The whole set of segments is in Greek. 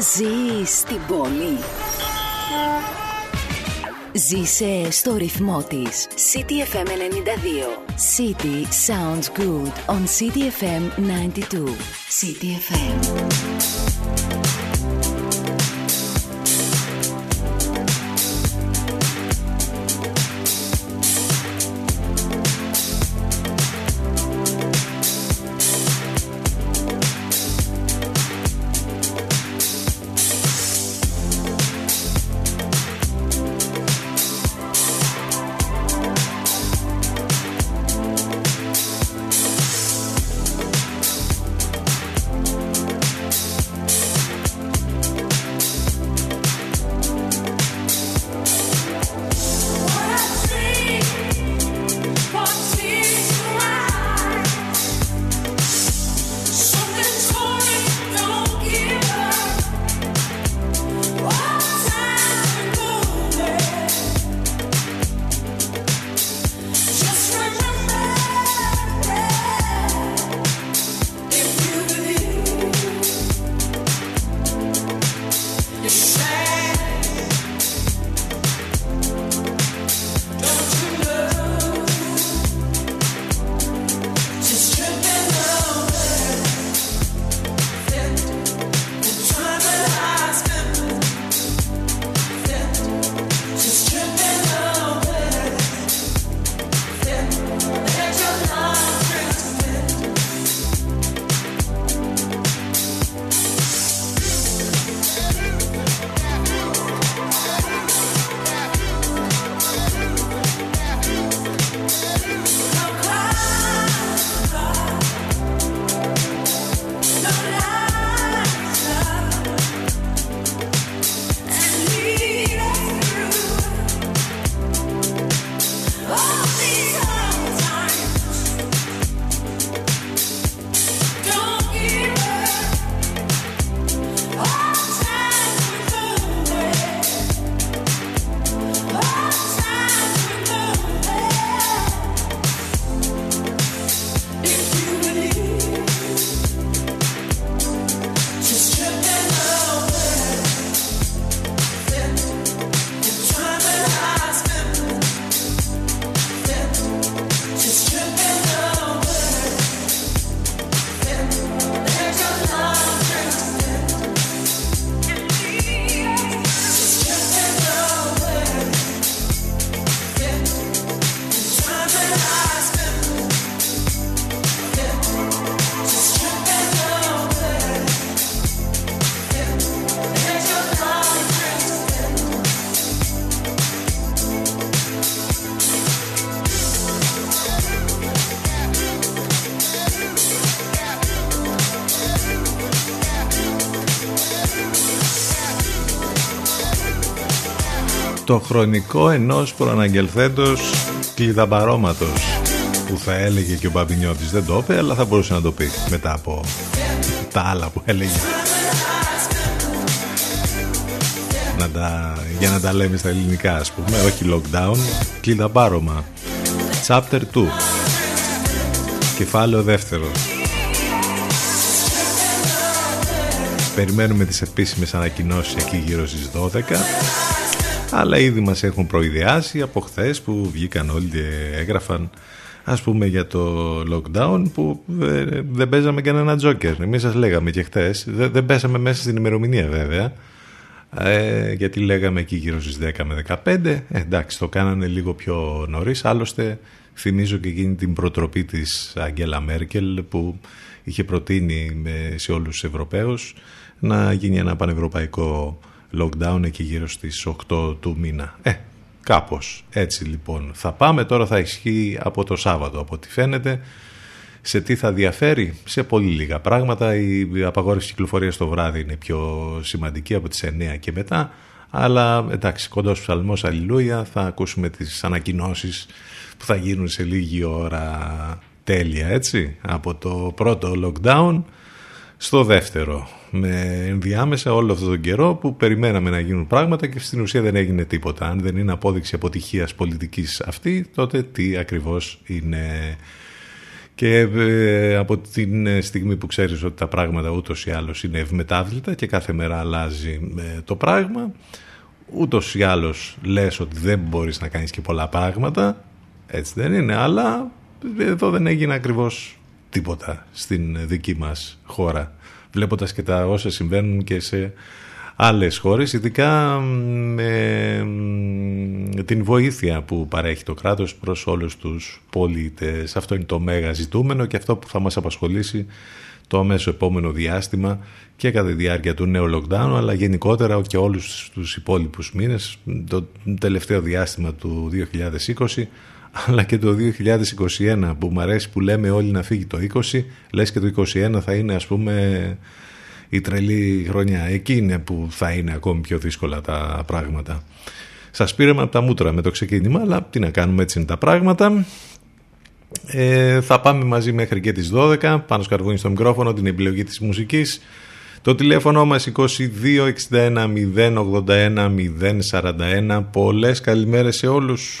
Ζει στην πόλη. Ζήσε στο ρυθμό τη. City FM 92. City sounds good on City FM 92. City FM. Το χρονικό ενός προαναγγελθέντος κλειδαμπαρώματος που θα έλεγε και ο Μπαμπινιώτης. Δεν το είπε αλλά θα μπορούσε να το πει μετά από τα άλλα που έλεγε. Να τα, για να τα λέμε στα ελληνικά ας πούμε. Όχι lockdown κλειδαμπάρωμα. Chapter 2 κεφάλαιο δεύτερο. Περιμένουμε τις επίσημες ανακοινώσεις εκεί γύρω στις 12 αλλά ήδη μας έχουν προειδεάσει από χθες που βγήκαν όλοι και έγραφαν ας πούμε για το lockdown που ε, δεν παίζαμε κανένα τζόκερ. Εμείς σας λέγαμε και χθες, δεν, δεν πέσαμε μέσα στην ημερομηνία βέβαια, ε, γιατί λέγαμε εκεί γύρω στις 10 με 15, ε, εντάξει το κάνανε λίγο πιο νωρίς, άλλωστε θυμίζω και εκείνη την προτροπή της Αγγέλα Μέρκελ που είχε προτείνει σε όλους τους Ευρωπαίους να γίνει ένα πανευρωπαϊκό lockdown εκεί γύρω στις 8 του μήνα. Ε, κάπως έτσι λοιπόν θα πάμε. Τώρα θα ισχύει από το Σάββατο από ό,τι φαίνεται. Σε τι θα διαφέρει, σε πολύ λίγα πράγματα. Η απαγόρευση κυκλοφορίας το βράδυ είναι πιο σημαντική από τις 9 και μετά. Αλλά εντάξει, κοντός ψαλμός αλληλούια, θα ακούσουμε τις ανακοινώσεις που θα γίνουν σε λίγη ώρα τέλεια, έτσι, από το πρώτο lockdown στο δεύτερο με ενδιάμεσα όλο αυτόν τον καιρό που περιμέναμε να γίνουν πράγματα και στην ουσία δεν έγινε τίποτα. Αν δεν είναι απόδειξη αποτυχίας πολιτικής αυτή, τότε τι ακριβώς είναι. και ε, από την στιγμή που ξέρεις ότι τα πράγματα ούτως ή άλλως είναι ευμετάβλητα και κάθε μέρα αλλάζει ε, το πράγμα ούτως ή άλλως λες ότι δεν μπορείς να κάνεις και πολλά πράγματα έτσι δεν είναι αλλά εδώ δεν έγινε ακριβώς τίποτα στην δική μας χώρα βλέποντας και τα όσα συμβαίνουν και σε άλλες χώρες, ειδικά με την βοήθεια που παρέχει το κράτος προς όλους τους πολίτες. Αυτό είναι το μέγα ζητούμενο και αυτό που θα μας απασχολήσει το αμέσως επόμενο διάστημα και κατά τη διάρκεια του νέου lockdown, αλλά γενικότερα και όλους τους υπόλοιπους μήνες, το τελευταίο διάστημα του 2020, αλλά και το 2021 που μου αρέσει που λέμε όλοι να φύγει το 20, λες και το 2021 θα είναι ας πούμε η τρελή χρονιά. Εκεί είναι που θα είναι ακόμη πιο δύσκολα τα πράγματα. Σας πήραμε από τα μούτρα με το ξεκίνημα, αλλά τι να κάνουμε έτσι είναι τα πράγματα. Ε, θα πάμε μαζί μέχρι και τις 12, πάνω σκαρβούνι στο μικρόφωνο, την επιλογή της μουσικής. Το τηλέφωνο μας 2261 081 041. Πολλές καλημέρες σε όλους.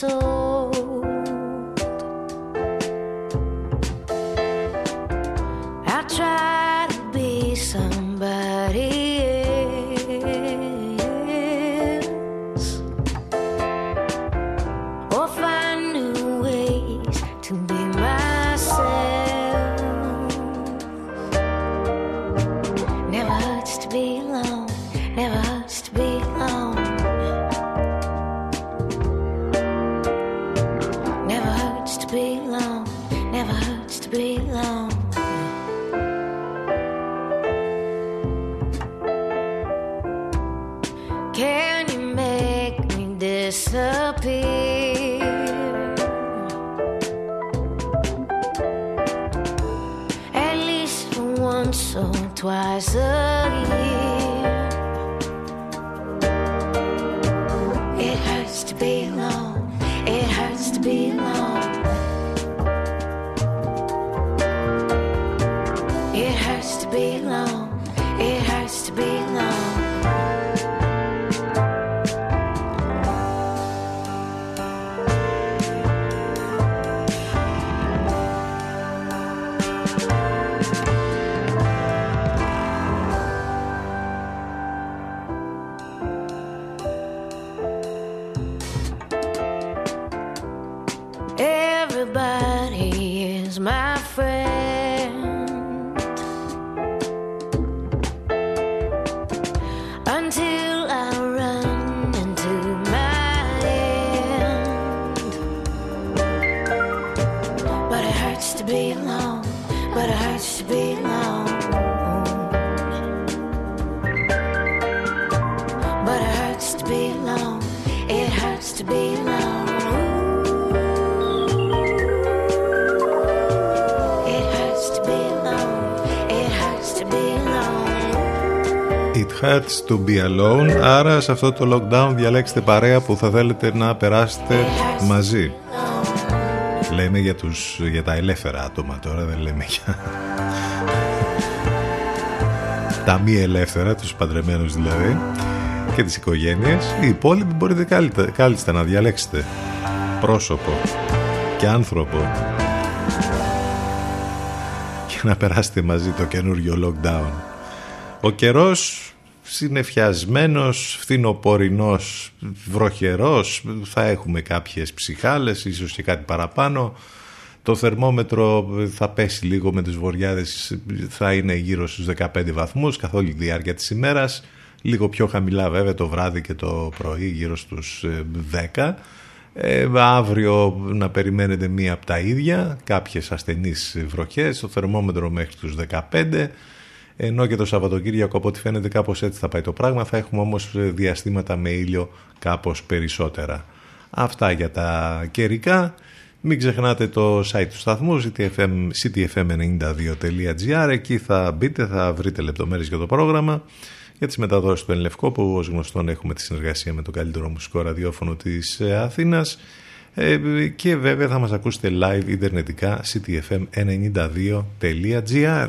so Hurts to be alone. Άρα σε αυτό το lockdown διαλέξτε παρέα που θα θέλετε να περάσετε μαζί. Λέμε για, τους, για τα ελεύθερα άτομα τώρα Δεν λέμε για Τα μη ελεύθερα Τους παντρεμένους δηλαδή Και τις οικογένειες. Οι υπόλοιποι μπορείτε κάλλιστα να διαλέξετε Πρόσωπο Και άνθρωπο Και να περάσετε μαζί το καινούριο lockdown. Ο καιρός συνεφιασμένος, φθινοπορεινός, βροχερός, θα έχουμε κάποιες ψυχάλες, ίσως και κάτι παραπάνω. Το θερμόμετρο θα πέσει λίγο με τις βοριάδες, θα είναι γύρω στους 15 βαθμούς καθ' όλη τη διάρκεια της ημέρας. Λίγο πιο χαμηλά βέβαια το βράδυ και το πρωί γύρω στους 10. Ε, αύριο να περιμένετε μία από τα ίδια, κάποιες ασθενείς βροχές, το θερμόμετρο μέχρι τους 15 ενώ και το Σαββατοκύριακο από ό,τι φαίνεται κάπως έτσι θα πάει το πράγμα, θα έχουμε όμως διαστήματα με ήλιο κάπως περισσότερα. Αυτά για τα καιρικά. Μην ξεχνάτε το site του σταθμού ctfm92.gr εκεί θα μπείτε, θα βρείτε λεπτομέρειες για το πρόγραμμα. Για τις μεταδόσεις του Ενλευκό που ως γνωστόν έχουμε τη συνεργασία με το καλύτερο μουσικό ραδιόφωνο της ε, Αθήνας. Ε, και βέβαια θα μας ακούσετε live ιντερνετικά ctfm92.gr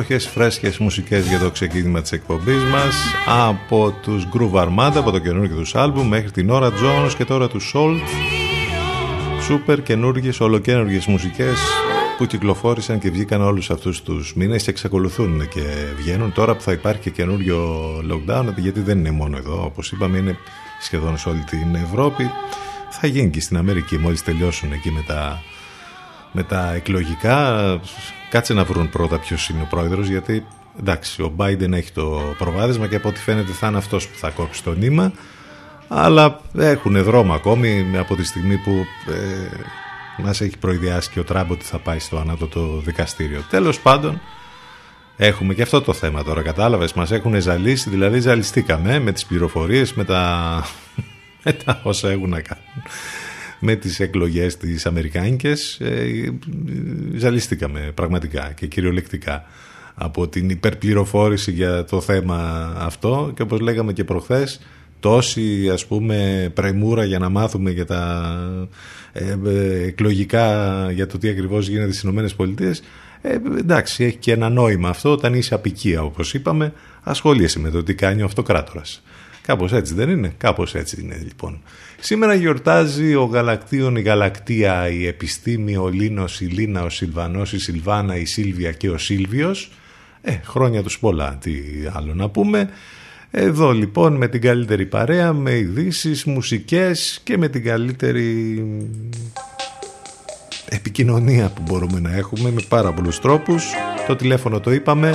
υπέροχες φρέσκες μουσικές για το ξεκίνημα της εκπομπής μας από τους Groove Armada, από το καινούργιο τους άλμπουμ μέχρι την ώρα Jones και τώρα τους Salt σούπερ καινούργιες, ολοκένουργιες μουσικές που κυκλοφόρησαν και βγήκαν όλους αυτούς τους μήνες και εξακολουθούν και βγαίνουν τώρα που θα υπάρχει και καινούριο lockdown γιατί δεν είναι μόνο εδώ όπως είπαμε είναι σχεδόν σε όλη την Ευρώπη. Θα γίνει και στην Αμερική μόλις τελειώσουν εκεί με τα, με τα εκλογικά. Κάτσε να βρουν πρώτα ποιος είναι ο πρόεδρος γιατί εντάξει ο Biden έχει το προβάδισμα και από ό,τι φαίνεται θα είναι αυτός που θα κόψει το νήμα. Αλλά έχουν δρόμο ακόμη από τη στιγμή που ε, μας έχει προειδιάσει και ο Τραμπ ότι θα πάει στο ανώτατο δικαστήριο. Τέλος πάντων έχουμε και αυτό το θέμα τώρα κατάλαβες. Μας έχουν ζαλίσει δηλαδή ζαλιστήκαμε με τις πληροφορίες με τα, με τα όσα έχουν να κάνουν με τις εκλογές τις Αμερικάνικες ε, ζαλιστήκαμε πραγματικά και κυριολεκτικά από την υπερπληροφόρηση για το θέμα αυτό. Και όπως λέγαμε και προχθές τόση ας πούμε πρεμούρα για να μάθουμε για τα ε, ε, εκλογικά για το τι ακριβώς γίνεται στις Ηνωμένες Πολιτείες ε, εντάξει έχει και ένα νόημα αυτό. Όταν είσαι απικία όπως είπαμε ασχολείσαι με το τι κάνει ο αυτοκράτορας. Κάπως έτσι δεν είναι; Κάπως έτσι είναι λοιπόν σήμερα γιορτάζει ο Γαλακτίον η Γαλακτία η Επιστήμη ο Λίνος η Λίνα ο Σιλβανός η Σιλβάνα η Σίλβια και ο Σίλβιος ε, χρόνια τους πολλά τι άλλο να πούμε εδώ λοιπόν με την καλύτερη παρέα, με ειδήσεις, μουσικές και με την καλύτερη επικοινωνία που μπορούμε να έχουμε με πάρα πολλούς τρόπους. Το τηλέφωνο το είπαμε.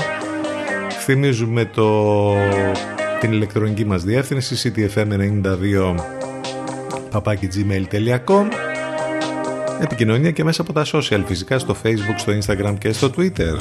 Θυμίζουμε το, την ηλεκτρονική μας διεύθυνση ctfm92 papakigmail.com Επικοινωνία και μέσα από τα social φυσικά στο facebook, στο instagram και στο twitter.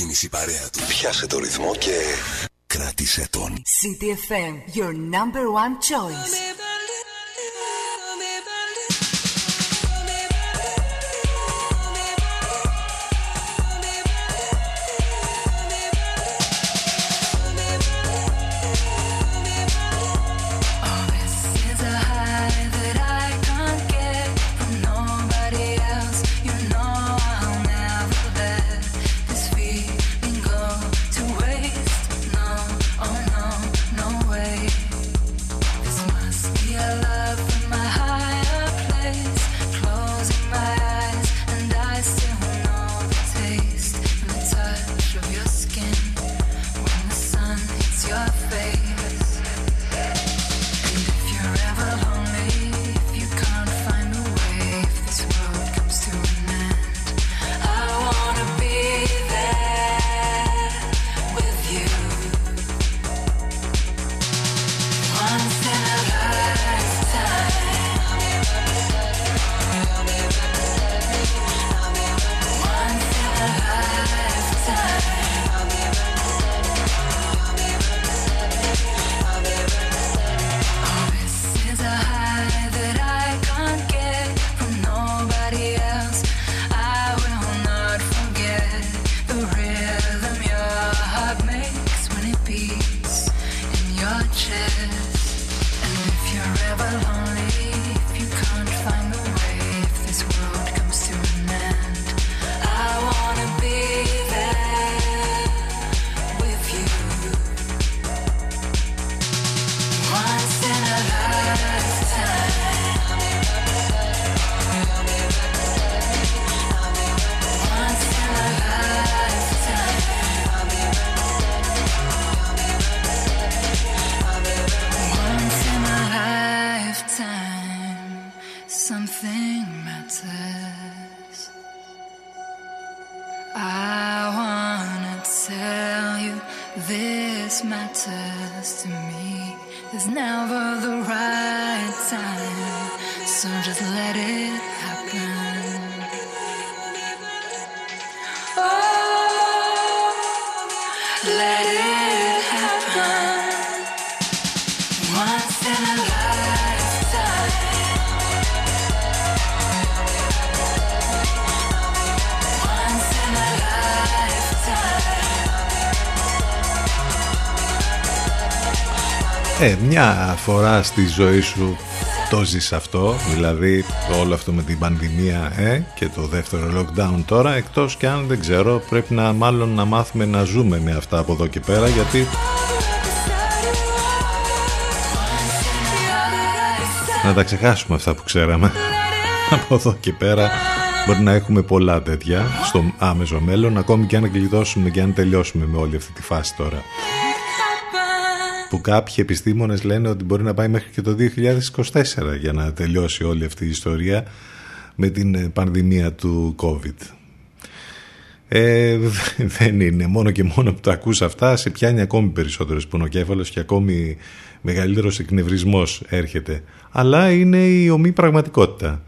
Λόγος να γίνεις η παρέα του. Πιάσε το ρυθμό και κράτησε τον. CTFM, your number one choice. Φορά στη ζωή σου το ζεις αυτό, δηλαδή όλο αυτό με την πανδημία ε, και το δεύτερο lockdown τώρα, εκτός και αν δεν ξέρω πρέπει να μάλλον να μάθουμε να ζούμε με αυτά από εδώ και πέρα γιατί να τα ξεχάσουμε αυτά που ξέραμε. Από εδώ και πέρα μπορεί να έχουμε πολλά τέτοια στο άμεσο μέλλον ακόμη και αν γλιτώσουμε και αν τελειώσουμε με όλη αυτή τη φάση τώρα που κάποιοι επιστήμονες λένε ότι μπορεί να πάει μέχρι και το 2024 για να τελειώσει όλη αυτή η ιστορία με την ε, πανδημία του COVID. Ε, δεν είναι. Μόνο και μόνο που το ακούς αυτά σε πιάνει ακόμη περισσότερος πονοκέφαλος και ακόμη μεγαλύτερος εκνευρισμός έρχεται. Αλλά είναι η ομή πραγματικότητα.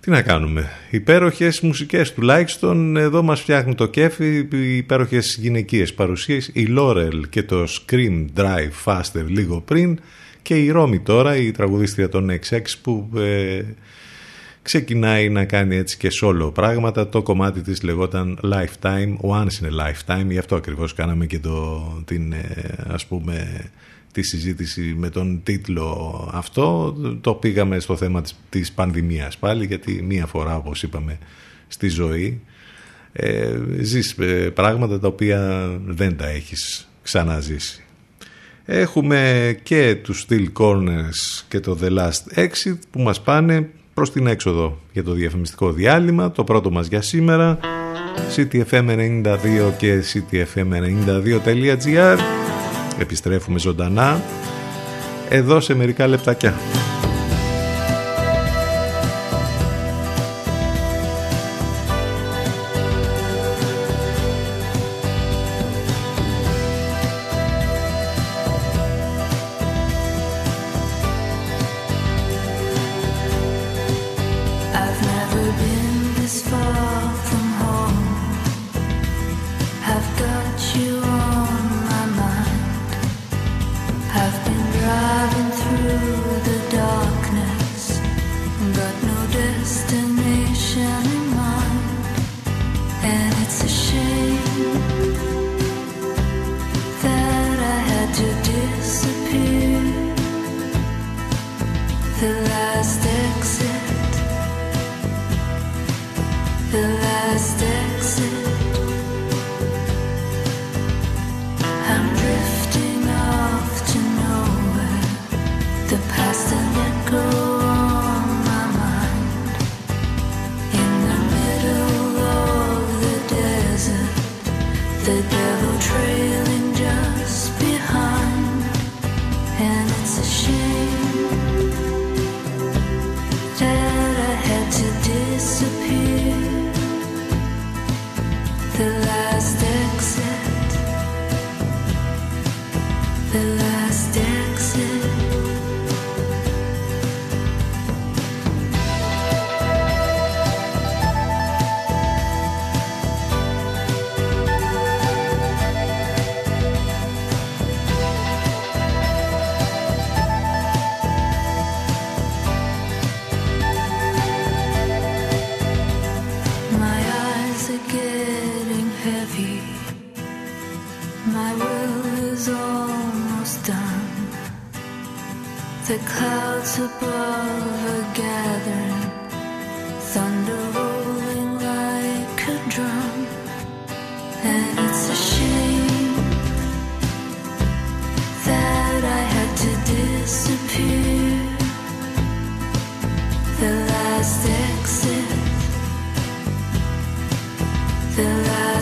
Τι να κάνουμε. Υπέροχες μουσικές τουλάχιστον εδώ μας φτιάχνει το κέφι οι υπέροχες γυναικείες παρουσίες η Laurel και το Scream Drive Faster λίγο πριν και η Ρώμη τώρα η τραγουδίστρια των XX που ε, ξεκινάει να κάνει έτσι και solo πράγματα το κομμάτι της λεγόταν Lifetime Once in a Lifetime γι' αυτό ακριβώς κάναμε και το, την ε, ας πούμε τη συζήτηση με τον τίτλο αυτό το πήγαμε στο θέμα της, της πανδημίας πάλι γιατί μία φορά όπως είπαμε στη ζωή ε, ζεις ε, πράγματα τα οποία δεν τα έχεις ξαναζήσει. Έχουμε και τους Steel Corners και το The Last Exit που μας πάνε προς την έξοδο για το διαφημιστικό διάλειμμα. Το πρώτο μας για σήμερα CTFM92 και CTFM92.gr Επιστρέφουμε ζωντανά εδώ σε μερικά λεπτάκια.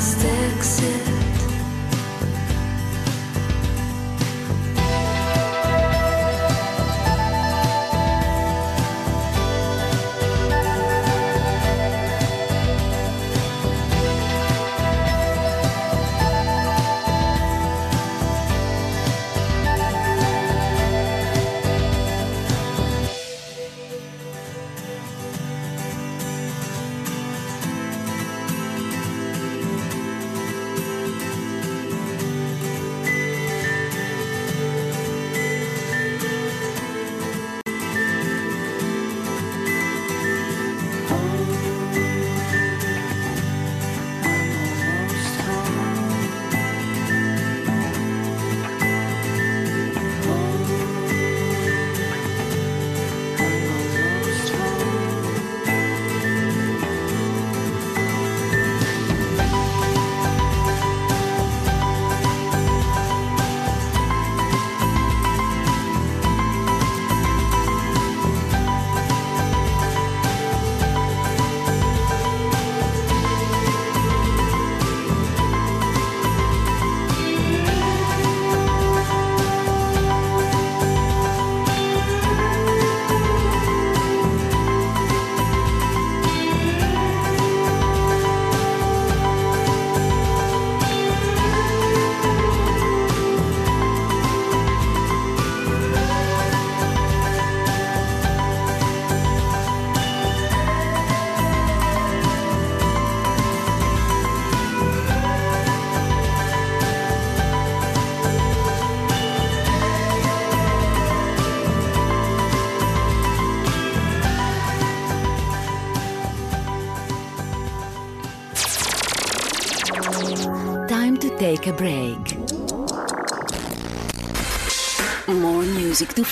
stay.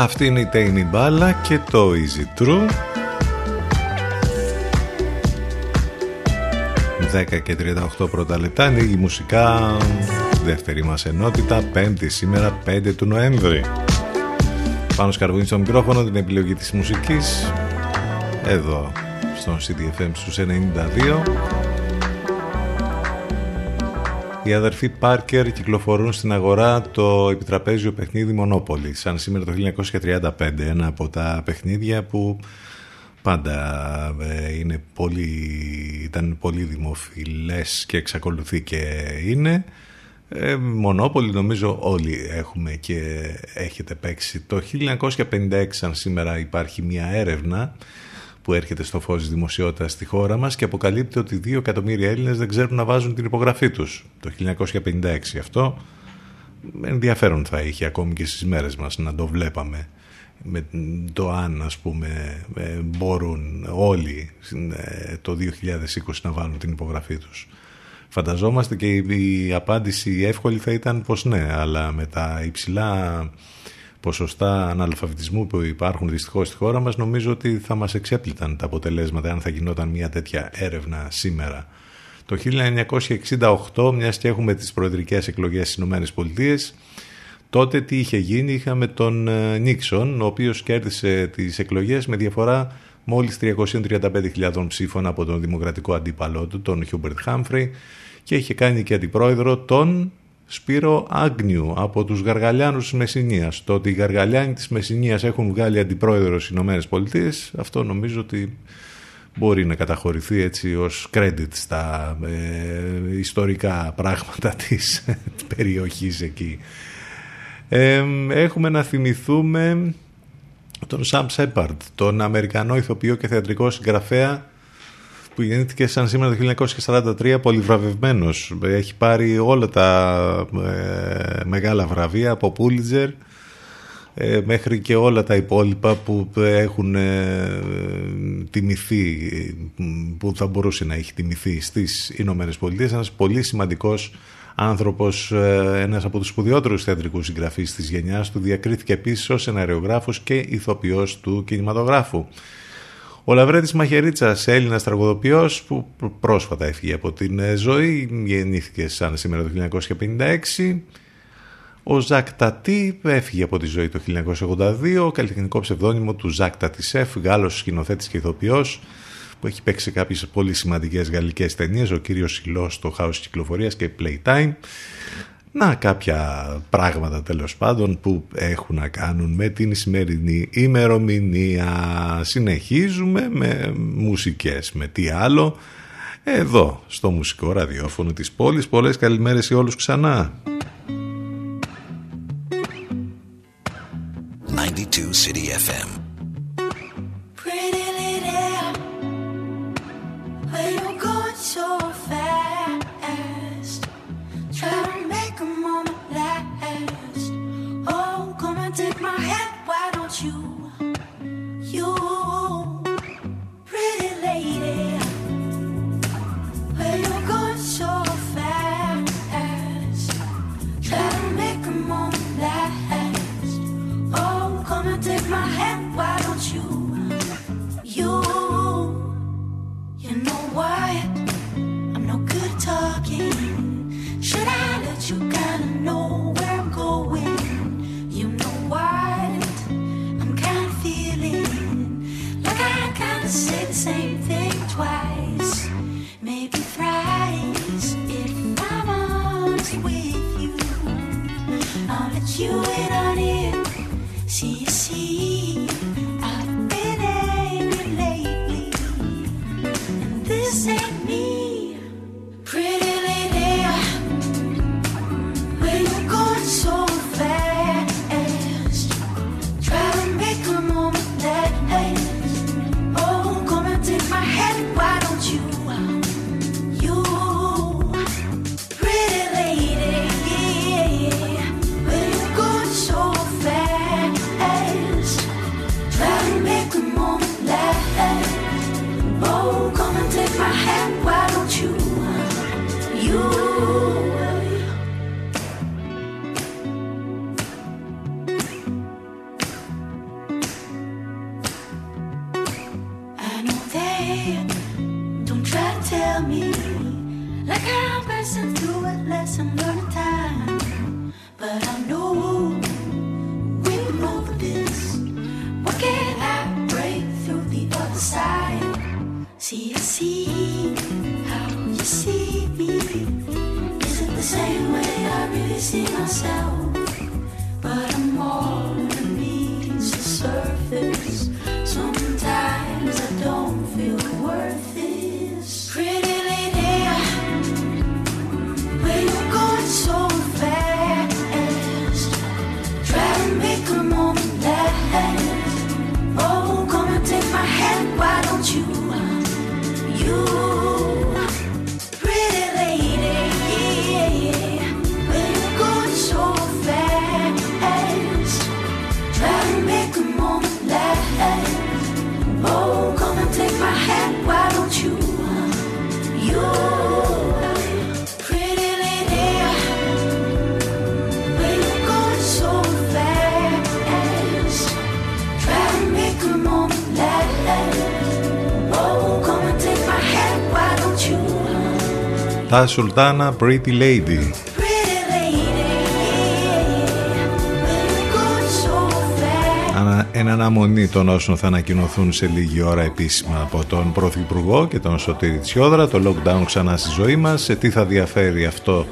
Αυτή είναι η Τέινι Μπάλα και το Easy True. 10 και 38 πρώτα λεπτά είναι η μουσικά. Δεύτερη μας ενότητα πέμπτη σήμερα 5 του Νοέμβρη. Πάνω σκαρβούνι στο μικρόφωνο την επιλογή της μουσικής εδώ στον CDFM στους 92 οι αδερφοί Πάρκερ κυκλοφορούν στην αγορά το επιτραπέζιο παιχνίδι Μονόπολη, σαν σήμερα το 1935, ένα από τα παιχνίδια που πάντα ε, είναι πολύ, ήταν πολύ δημοφιλές και εξακολουθεί και είναι. Ε, Μονόπολη νομίζω όλοι έχουμε και έχετε παίξει. Το 1956 σαν σήμερα υπάρχει μια έρευνα που έρχεται στο φως της δημοσιότητας στη χώρα μας και αποκαλύπτει ότι 2 εκατομμύρια Έλληνες δεν ξέρουν να βάζουν την υπογραφή τους. Το 1956 αυτό ενδιαφέρον θα είχε ακόμη και στις μέρες μας να το βλέπαμε με το αν ας πούμε ε, μπορούν όλοι ε, το 2020 να βάλουν την υπογραφή τους. Φανταζόμαστε και η απάντηση εύκολη θα ήταν πως ναι, αλλά με τα υψηλά ποσοστά αναλφαβητισμού που υπάρχουν δυστυχώς στη χώρα μας νομίζω ότι θα μας εξέπληταν τα αποτελέσματα αν θα γινόταν μια τέτοια έρευνα σήμερα. Το 1968, μιας και έχουμε τις προεδρικές εκλογές στις ΗΠΑ, τότε τι είχε γίνει, είχαμε τον ε, Νίξον, ο οποίος κέρδισε τις εκλογές με διαφορά μόλις 335.000 ψήφων από τον δημοκρατικό αντίπαλό του, τον Χιούμπερτ Χάμφρι, και είχε κάνει και αντιπρόεδρο τον Σπύρο Άγκνιου από τους Γαργαλιάνους της Μεσσηνίας. Το ότι οι Γαργαλιάνοι της Μεσσηνίας έχουν βγάλει αντιπρόεδρο στις Ηνωμένες Πολιτείες, αυτό νομίζω ότι μπορεί να καταχωρηθεί έτσι ως credit στα ε, ιστορικά πράγματα της περιοχής εκεί. Ε, έχουμε να θυμηθούμε τον Σαμ Σέπαρντ, τον Αμερικανό ηθοποιό και θεατρικό συγγραφέα που γεννήθηκε σαν σήμερα το 1943 πολυβραβευμένος. Έχει πάρει όλα τα ε, μεγάλα βραβεία από Πούλιτζερ ε, μέχρι και όλα τα υπόλοιπα που έχουν ε, τιμηθεί, που θα μπορούσε να έχει τιμηθεί στις Ηνωμένες Πολιτείες. Ένας πολύ σημαντικός άνθρωπος, ε, ένας από τους σπουδαιότερους θεατρικούς συγγραφείς της γενιάς του, διακρίθηκε επίσης ως σεναριογράφος και ηθοποιός του κινηματογράφου. Ο Λαβρέτης Μαχαιρίτσας, Έλληνας τραγουδοποιός που πρόσφατα έφυγε από την ε, ζωή, γεννήθηκε σαν σήμερα το 1956. Ο Ζακ Τατί έφυγε από τη ζωή το 1982, καλλιτεχνικό ψευδόνυμο του Ζακ Τατισέφ, Γάλλος σκηνοθέτης και ηθοποιός, που έχει παίξει κάποιες πολύ σημαντικές γαλλικές ταινίες, ο κύριος Σιλός στο Χάος Κυκλοφορίας και Playtime. Να κάποια πράγματα τέλος πάντων που έχουν να κάνουν με την σημερινή ημερομηνία. Συνεχίζουμε με μουσικές, με τι άλλο. Εδώ στο μουσικό ραδιόφωνο της πόλης. Πολλές καλημέρες σε όλους ξανά. 92 City FM. my head. you in. Τα Σουλτάνα Pretty Lady. Εν αναμονή των όσων θα ανακοινωθούν σε λίγη ώρα επίσημα από τον Πρωθυπουργό και τον Σωτήρη Τσιόδρα, το lockdown ξανά στη ζωή μας, σε τι θα διαφέρει αυτό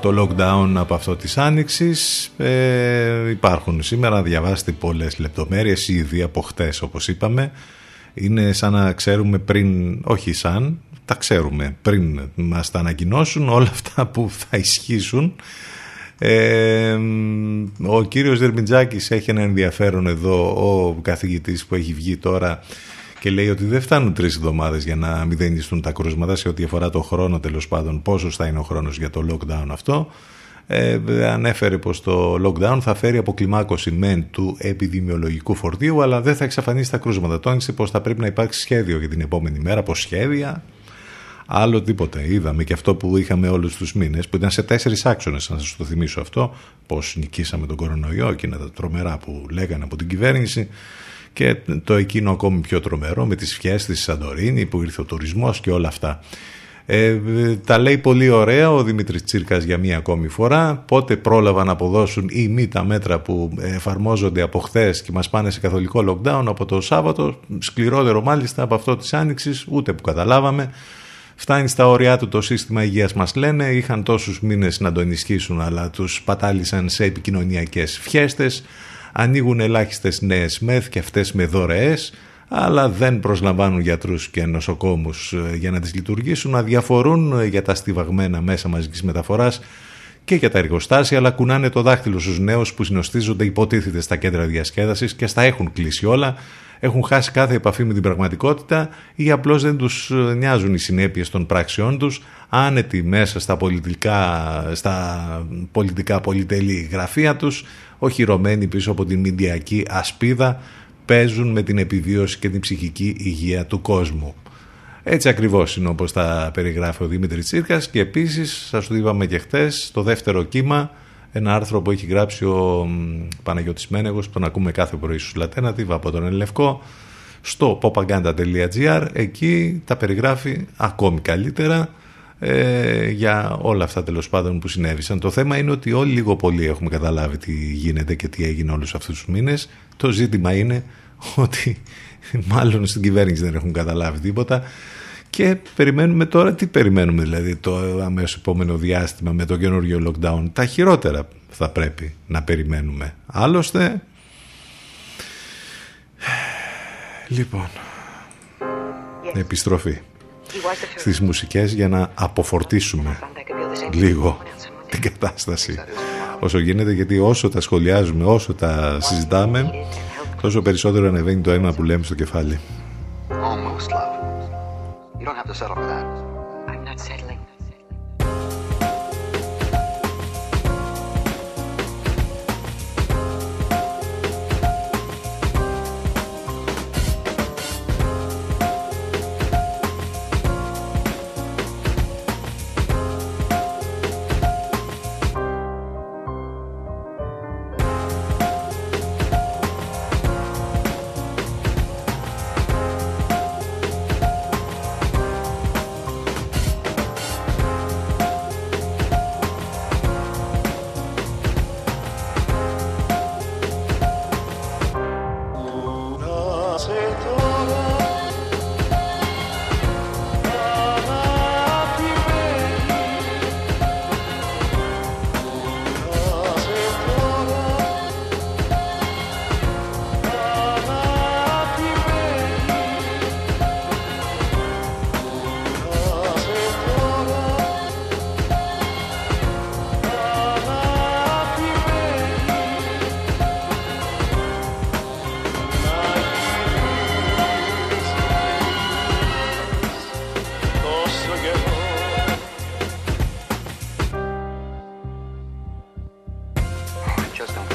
το lockdown από αυτό της Άνοιξης; Ε, υπάρχουν σήμερα, διαβάστε πολλές λεπτομέρειες ήδη από χτες όπως είπαμε. Είναι σαν να ξέρουμε πριν, όχι σαν, τα ξέρουμε πριν μας τα ανακοινώσουν όλα αυτά που θα ισχύσουν. Ε, ο κύριος Δερμιτζάκης έχει ένα ενδιαφέρον εδώ ο καθηγητής που έχει βγει τώρα και λέει ότι δεν φτάνουν τρεις εβδομάδες για να μηδενιστούν τα κρούσματα σε ό,τι αφορά το χρόνο τέλος πάντων πόσος θα είναι ο χρόνος για το lockdown αυτό. Ε, ανέφερε πως το lockdown θα φέρει αποκλιμάκωση μεν του επιδημιολογικού φορτίου αλλά δεν θα εξαφανίσει τα κρούσματα. Τόνισε πως θα πρέπει να υπάρξει σχέδιο για την επόμενη μέρα πως σχέδια άλλο τίποτε. Είδαμε και αυτό που είχαμε όλους τους μήνες, που ήταν σε τέσσερις άξονες, να σας το θυμίσω αυτό, πώς νικήσαμε τον κορονοϊό και είναι τα τρομερά που λέγανε από την κυβέρνηση και το εκείνο ακόμη πιο τρομερό με τις φιέστες της Σαντορίνη που ήρθε ο τουρισμός και όλα αυτά. Ε, τα λέει πολύ ωραία ο Δημήτρης Τσίρκας για μία ακόμη φορά πότε πρόλαβαν να αποδώσουν ή μη τα μέτρα που εφαρμόζονται από χθες και μας πάνε σε καθολικό lockdown από το Σάββατο σκληρότερο μάλιστα από αυτό της Άνοιξης ούτε που καταλάβαμε Φτάνει στα όρια του το σύστημα υγείας μας λένε, είχαν τόσους μήνες να το ενισχύσουν αλλά τους πατάλησαν σε επικοινωνιακές φιέστες, ανοίγουν ελάχιστες νέες μεθ και αυτές με δωρεές, αλλά δεν προσλαμβάνουν γιατρούς και νοσοκόμους ε, για να τις λειτουργήσουν, αδιαφορούν ε, για τα στιβαγμένα μέσα μαζικής μεταφοράς και για τα εργοστάσια, αλλά κουνάνε το δάχτυλο στους νέους που συνοστίζονται υποτίθεται στα κέντρα διασκέδασης και στα έχουν κλείσει όλα έχουν χάσει κάθε επαφή με την πραγματικότητα ή απλώς δεν τους ε, νοιάζουν οι συνέπειες των πράξεών τους, άνετοι μέσα στα πολιτικά, στα πολιτικά πολυτελή γραφεία τους, οχυρωμένοι πίσω από την μηντιακή ασπίδα, παίζουν με την επιβίωση και την ψυχική υγεία του κόσμου. Έτσι ακριβώς είναι όπως τα περιγράφει ο Δημήτρης Τσίρκας και επίσης, σας το είπαμε και χτες, το δεύτερο κύμα ένα άρθρο που έχει γράψει ο Παναγιώτης Μένεγος, τον ακούμε κάθε πρωί στους Λατένατιβ από τον Ελευκό, στο popaganda.gr, εκεί τα περιγράφει ακόμη καλύτερα ε, για όλα αυτά τέλος πάντων που συνέβησαν. Το θέμα είναι ότι όλοι λίγο πολύ έχουμε καταλάβει τι γίνεται και τι έγινε όλους αυτούς τους μήνες. Το ζήτημα είναι ότι μάλλον στην κυβέρνηση δεν έχουν καταλάβει τίποτα και περιμένουμε τώρα, τι περιμένουμε δηλαδή το αμέσως επόμενο διάστημα με το καινούργιο lockdown. Τα χειρότερα θα πρέπει να περιμένουμε. Άλλωστε, λοιπόν, επιστροφή στις μουσικές για να αποφορτίσουμε λίγο την κατάσταση όσο γίνεται γιατί όσο τα σχολιάζουμε, όσο τα συζητάμε τόσο περισσότερο ανεβαίνει το αίμα που λέμε στο κεφάλι. You don't have to settle for that. I'm not settling.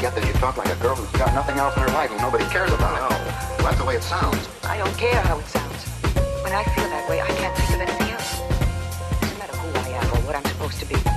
Get that you talk like a girl who's got nothing else in her life and nobody cares about? it. No. That's the way it sounds. I don't care how it sounds. When I feel that way, I can't think of anything else. Doesn't matter who I am or what I'm supposed to be.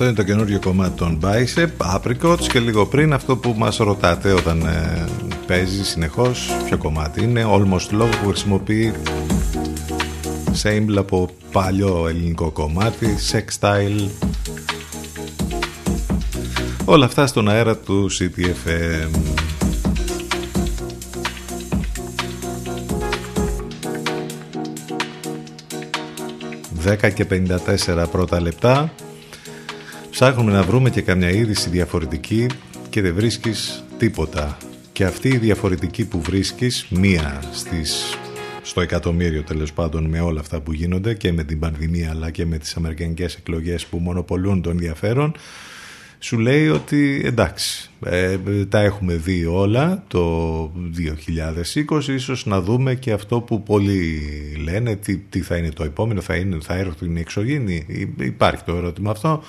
Αυτό είναι το καινούριο κομμάτι των Bicep, Apricots και λίγο πριν αυτό που μας ρωτάτε όταν ε, παίζει συνεχώς ποιο κομμάτι είναι Almost Love που χρησιμοποιεί sample από παλιό ελληνικό κομμάτι Sex Style. Όλα αυτά στον αέρα του CTFM 10 και 54 πρώτα λεπτά ψάχνουμε να βρούμε και καμιά είδηση διαφορετική και δεν βρίσκεις τίποτα. Και αυτή η διαφορετική που βρίσκεις μία στις, στο εκατομμύριο τέλος πάντων με όλα αυτά που γίνονται και με την πανδημία αλλά και με τις αμερικανικές εκλογές που μονοπολούν τον ενδιαφέρον σου λέει ότι εντάξει ε, τα έχουμε δει όλα το 2020 ίσως να δούμε και αυτό που πολλοί λένε τι, τι θα είναι το επόμενο θα, είναι, θα έρθουν οι εξωγήινοι. Υπάρχει το ερώτημα αυτό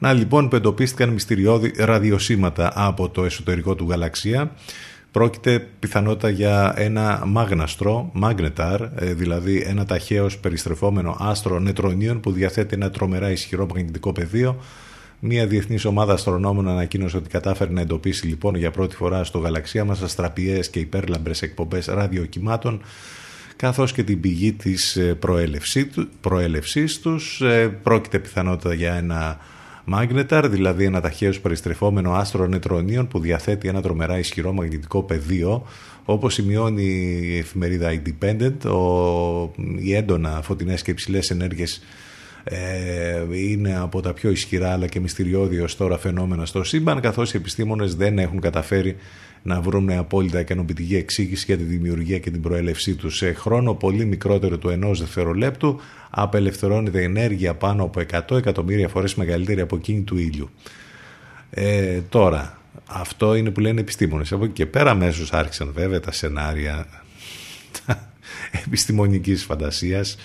να λοιπόν που εντοπίστηκαν μυστηριώδη ραδιοσύματα από το εσωτερικό του γαλαξία Πρόκειται πιθανότητα για ένα μάγναστρο, magnetar, ε, δηλαδή ένα ταχαίως περιστρεφόμενο άστρο νετρονίων που διαθέτει ένα τρομερά ισχυρό μαγνητικό πεδίο μια διεθνής ομάδα αστρονόμων ανακοίνωσε ότι κατάφερε να εντοπίσει λοιπόν για πρώτη φορά στο γαλαξία μας αστραπιές και υπέρλαμπρες εκπομπές ραδιοκυμάτων καθώς και την πηγή της ε, προέλευσής τους. Ε, πρόκειται πιθανότητα για ένα Magnetar, δηλαδή ένα ταχαίως περιστρεφόμενο άστρο νετρονίων που διαθέτει ένα τρομερά ισχυρό μαγνητικό πεδίο όπως σημειώνει η εφημερίδα Independent, ο, οι έντονα φωτεινές και υψηλές ενέργειες ε, είναι από τα πιο ισχυρά αλλά και μυστηριώδη ως τώρα φαινόμενα στο σύμπαν καθώς οι επιστήμονες δεν έχουν καταφέρει να βρουν απόλυτα ικανοποιητική εξήγηση για τη δημιουργία και την προέλευσή τους. Σε χρόνο πολύ μικρότερο του ενός δευτερολέπτου απελευθερώνεται ενέργεια πάνω από 100 εκατομμύρια φορές μεγαλύτερη από εκείνη του ήλιου. Ε, τώρα, αυτό είναι που λένε επιστήμονες. Από εκεί και πέρα αμέσως άρχισαν βέβαια τα σενάρια επιστημονικής φαντασίας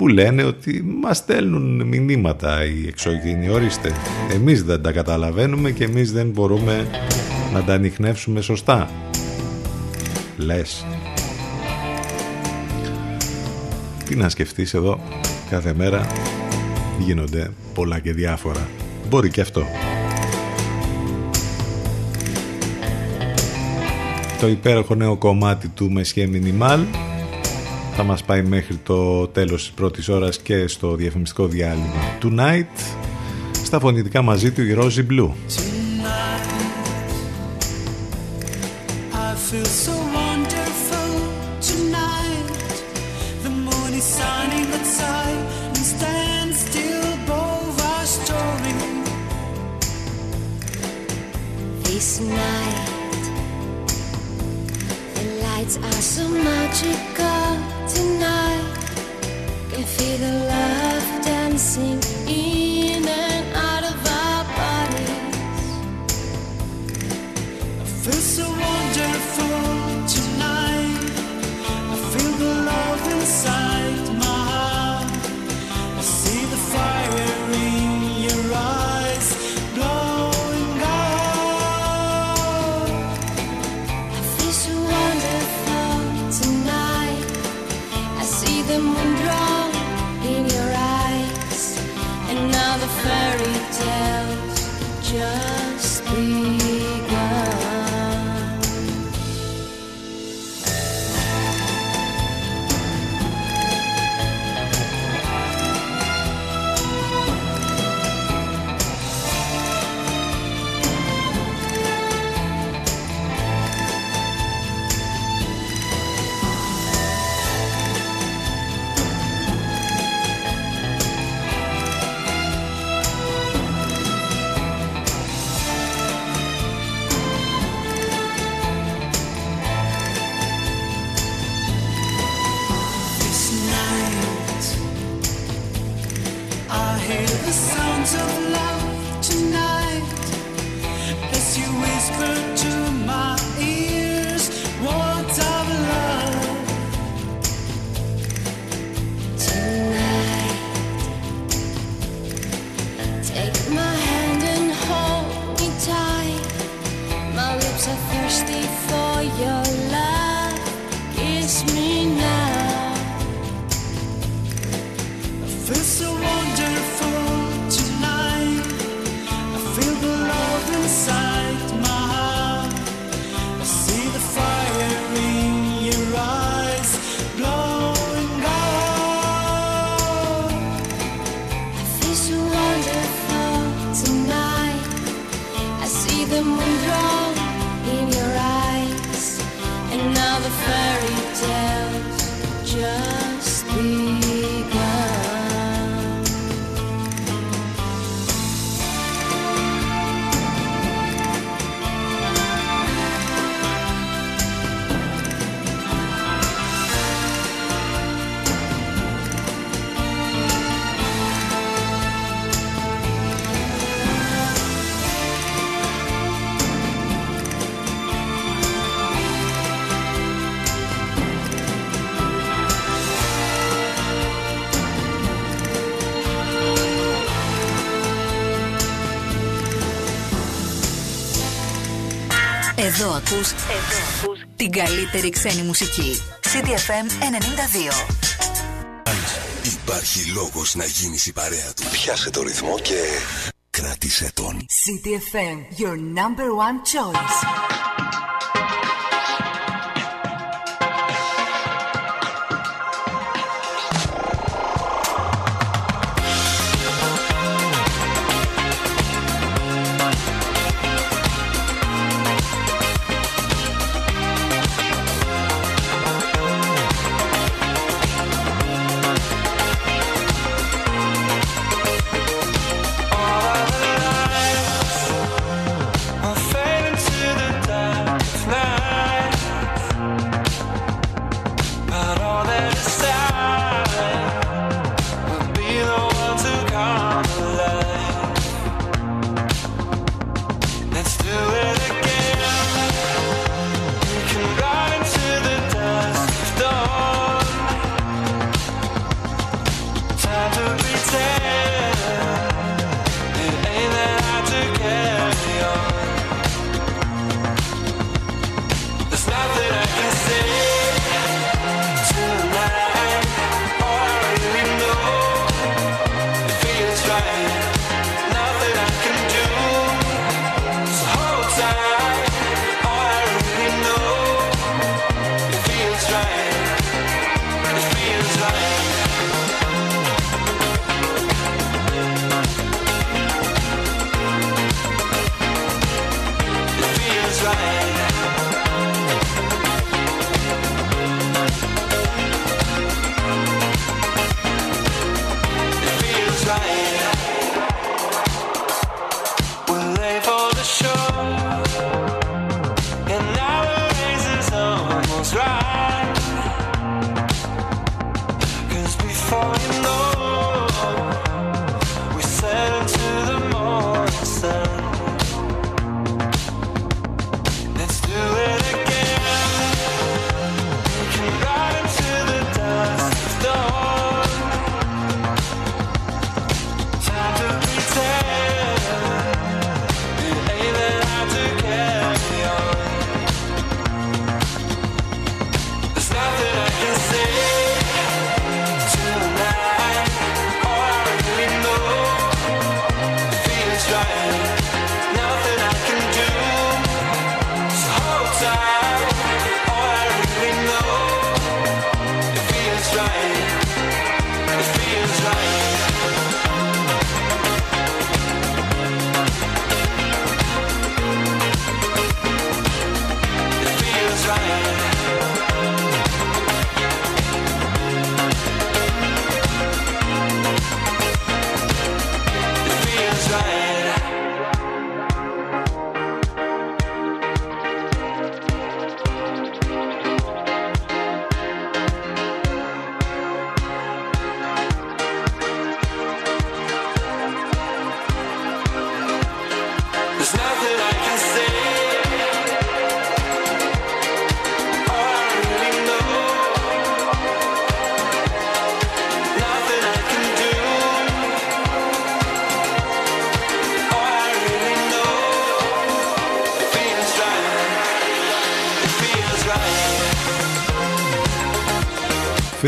που λένε ότι μας στέλνουν μηνύματα οι εξωγήινοι. Ορίστε, εμείς δεν τα καταλαβαίνουμε και εμείς δεν μπορούμε να τα ανοιχνεύσουμε σωστά. Λες. Τι να σκεφτείς εδώ, κάθε μέρα γίνονται πολλά και διάφορα. Μπορεί και αυτό. Το υπέροχο νέο κομμάτι του Μεσχέ Μινιμάλ θα μας πάει μέχρι το τέλος της πρώτης ώρας και στο διαφημιστικό διάλειμμα. Tonight στα φωνητικά μαζί του η Rosie Blue This are so magical. tonight. Can feel the love dancing in την καλύτερη ξένη μουσική. CDFM 92. Υπάρχει λόγος να γίνεις η παρέα του. Πιάσε το ρυθμό και κράτησε τον. CDFM, your number one choice.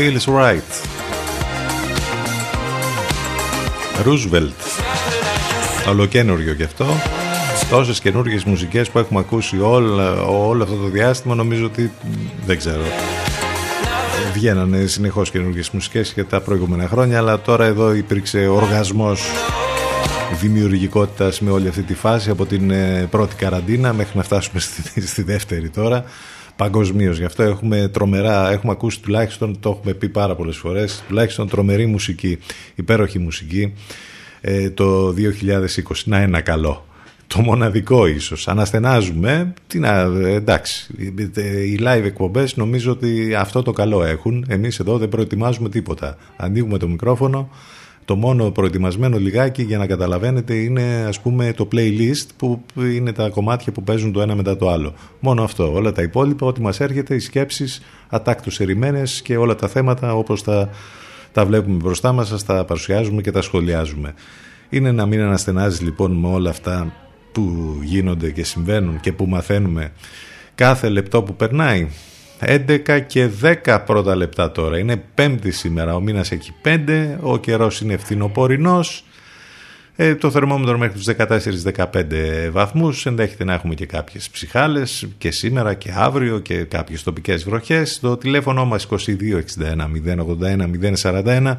Feels Right. Roosevelt. Ολοκένουργιο κι αυτό. Τόσες καινούργιες μουσικές που έχουμε ακούσει όλο, όλο αυτό το διάστημα νομίζω ότι δεν ξέρω. Βγαίνανε συνεχώς καινούργιες μουσικές και τα προηγούμενα χρόνια αλλά τώρα εδώ υπήρξε οργασμός δημιουργικότητας με όλη αυτή τη φάση από την ε, πρώτη καραντίνα μέχρι να φτάσουμε στη, στη δεύτερη τώρα παγκοσμίως. Γι' αυτό έχουμε τρομερά, έχουμε ακούσει τουλάχιστον, το έχουμε πει πάρα πολλές φορές, τουλάχιστον τρομερή μουσική, υπέροχη μουσική ε, το 2020. Να ένα καλό. Το μοναδικό ίσως. Αναστενάζουμε. Τι να, εντάξει. Οι live εκπομπές νομίζω ότι αυτό το καλό έχουν. Εμείς εδώ δεν προετοιμάζουμε τίποτα. Ανοίγουμε το μικρόφωνο. Το μόνο προετοιμασμένο λιγάκι για να καταλαβαίνετε είναι ας πούμε το playlist που είναι τα κομμάτια που παίζουν το ένα μετά το άλλο. Μόνο αυτό. Όλα τα υπόλοιπα, ό,τι μας έρχεται, οι σκέψεις ατάκτους ερημένες και όλα τα θέματα όπως τα τα βλέπουμε μπροστά μας, σας τα παρουσιάζουμε και τα σχολιάζουμε. Είναι να μην αναστενάζεις λοιπόν με όλα αυτά που γίνονται και συμβαίνουν και που μαθαίνουμε κάθε λεπτό που περνάει. 11 και 10 πρώτα λεπτά τώρα. Είναι πέμπτη σήμερα, ο μήνας έχει 5, ο καιρός είναι φθινοπορεινός ε, το θερμόμετρο μέχρι τους 14-15 βαθμούς ενδέχεται να έχουμε και κάποιες ψυχάλες και σήμερα και αύριο και κάποιες τοπικές βροχές. Το τηλέφωνο μας 2261 081 041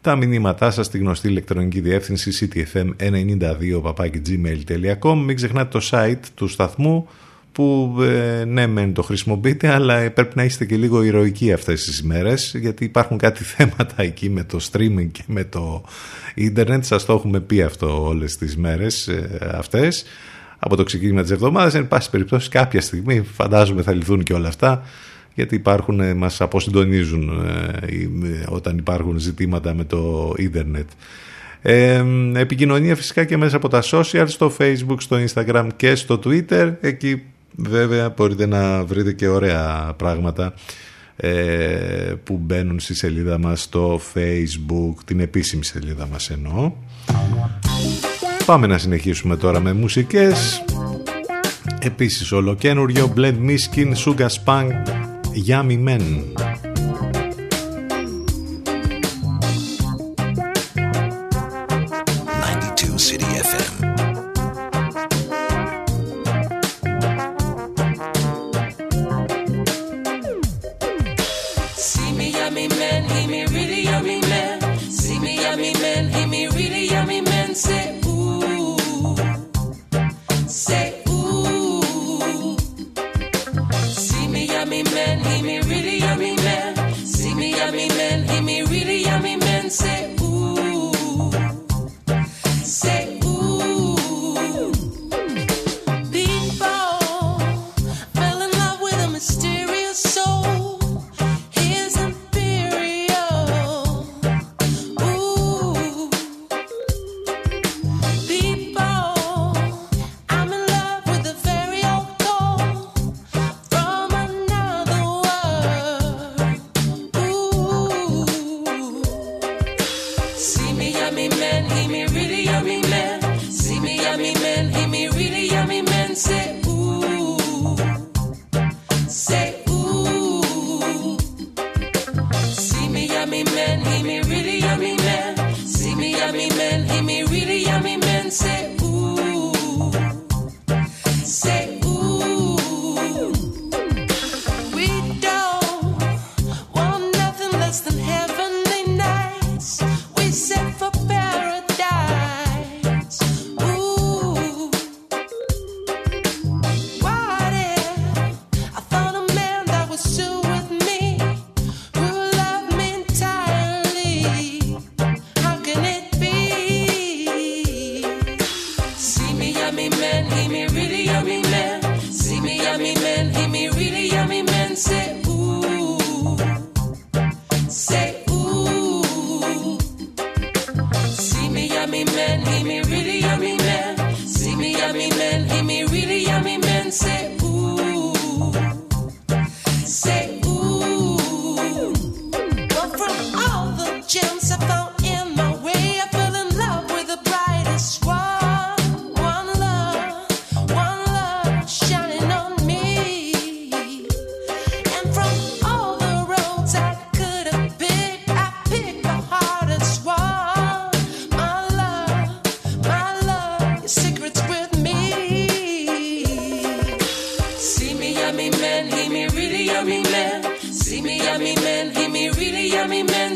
τα μηνύματά σας στη γνωστή ηλεκτρονική διεύθυνση ctfm92 Μην ξεχνάτε το site του σταθμού που ε, ναι μεν το χρησιμοποιείτε αλλά πρέπει να είστε και λίγο ηρωικοί αυτές τις ημέρες γιατί υπάρχουν κάτι θέματα εκεί με το streaming και με το ίντερνετ σας το έχουμε πει αυτό όλες τις μέρες ε, αυτές από το ξεκίνημα της εβδομάδας εν πάση περιπτώσει κάποια στιγμή φαντάζομαι θα λυθούν και όλα αυτά γιατί υπάρχουν, ε, μας αποσυντονίζουν όταν υπάρχουν ζητήματα με το ίντερνετ. Ε, επικοινωνία φυσικά και μέσα από τα social, στο facebook, στο instagram και στο twitter. Εκεί Βέβαια μπορείτε να βρείτε και ωραία πράγματα ε, που μπαίνουν στη σελίδα μας στο facebook, την επίσημη σελίδα μας εννοώ. Πάμε να συνεχίσουμε τώρα με μουσικές. Επίσης ολοκένουργιο Blend Miskin, Sugar Spunk, Yummy Men.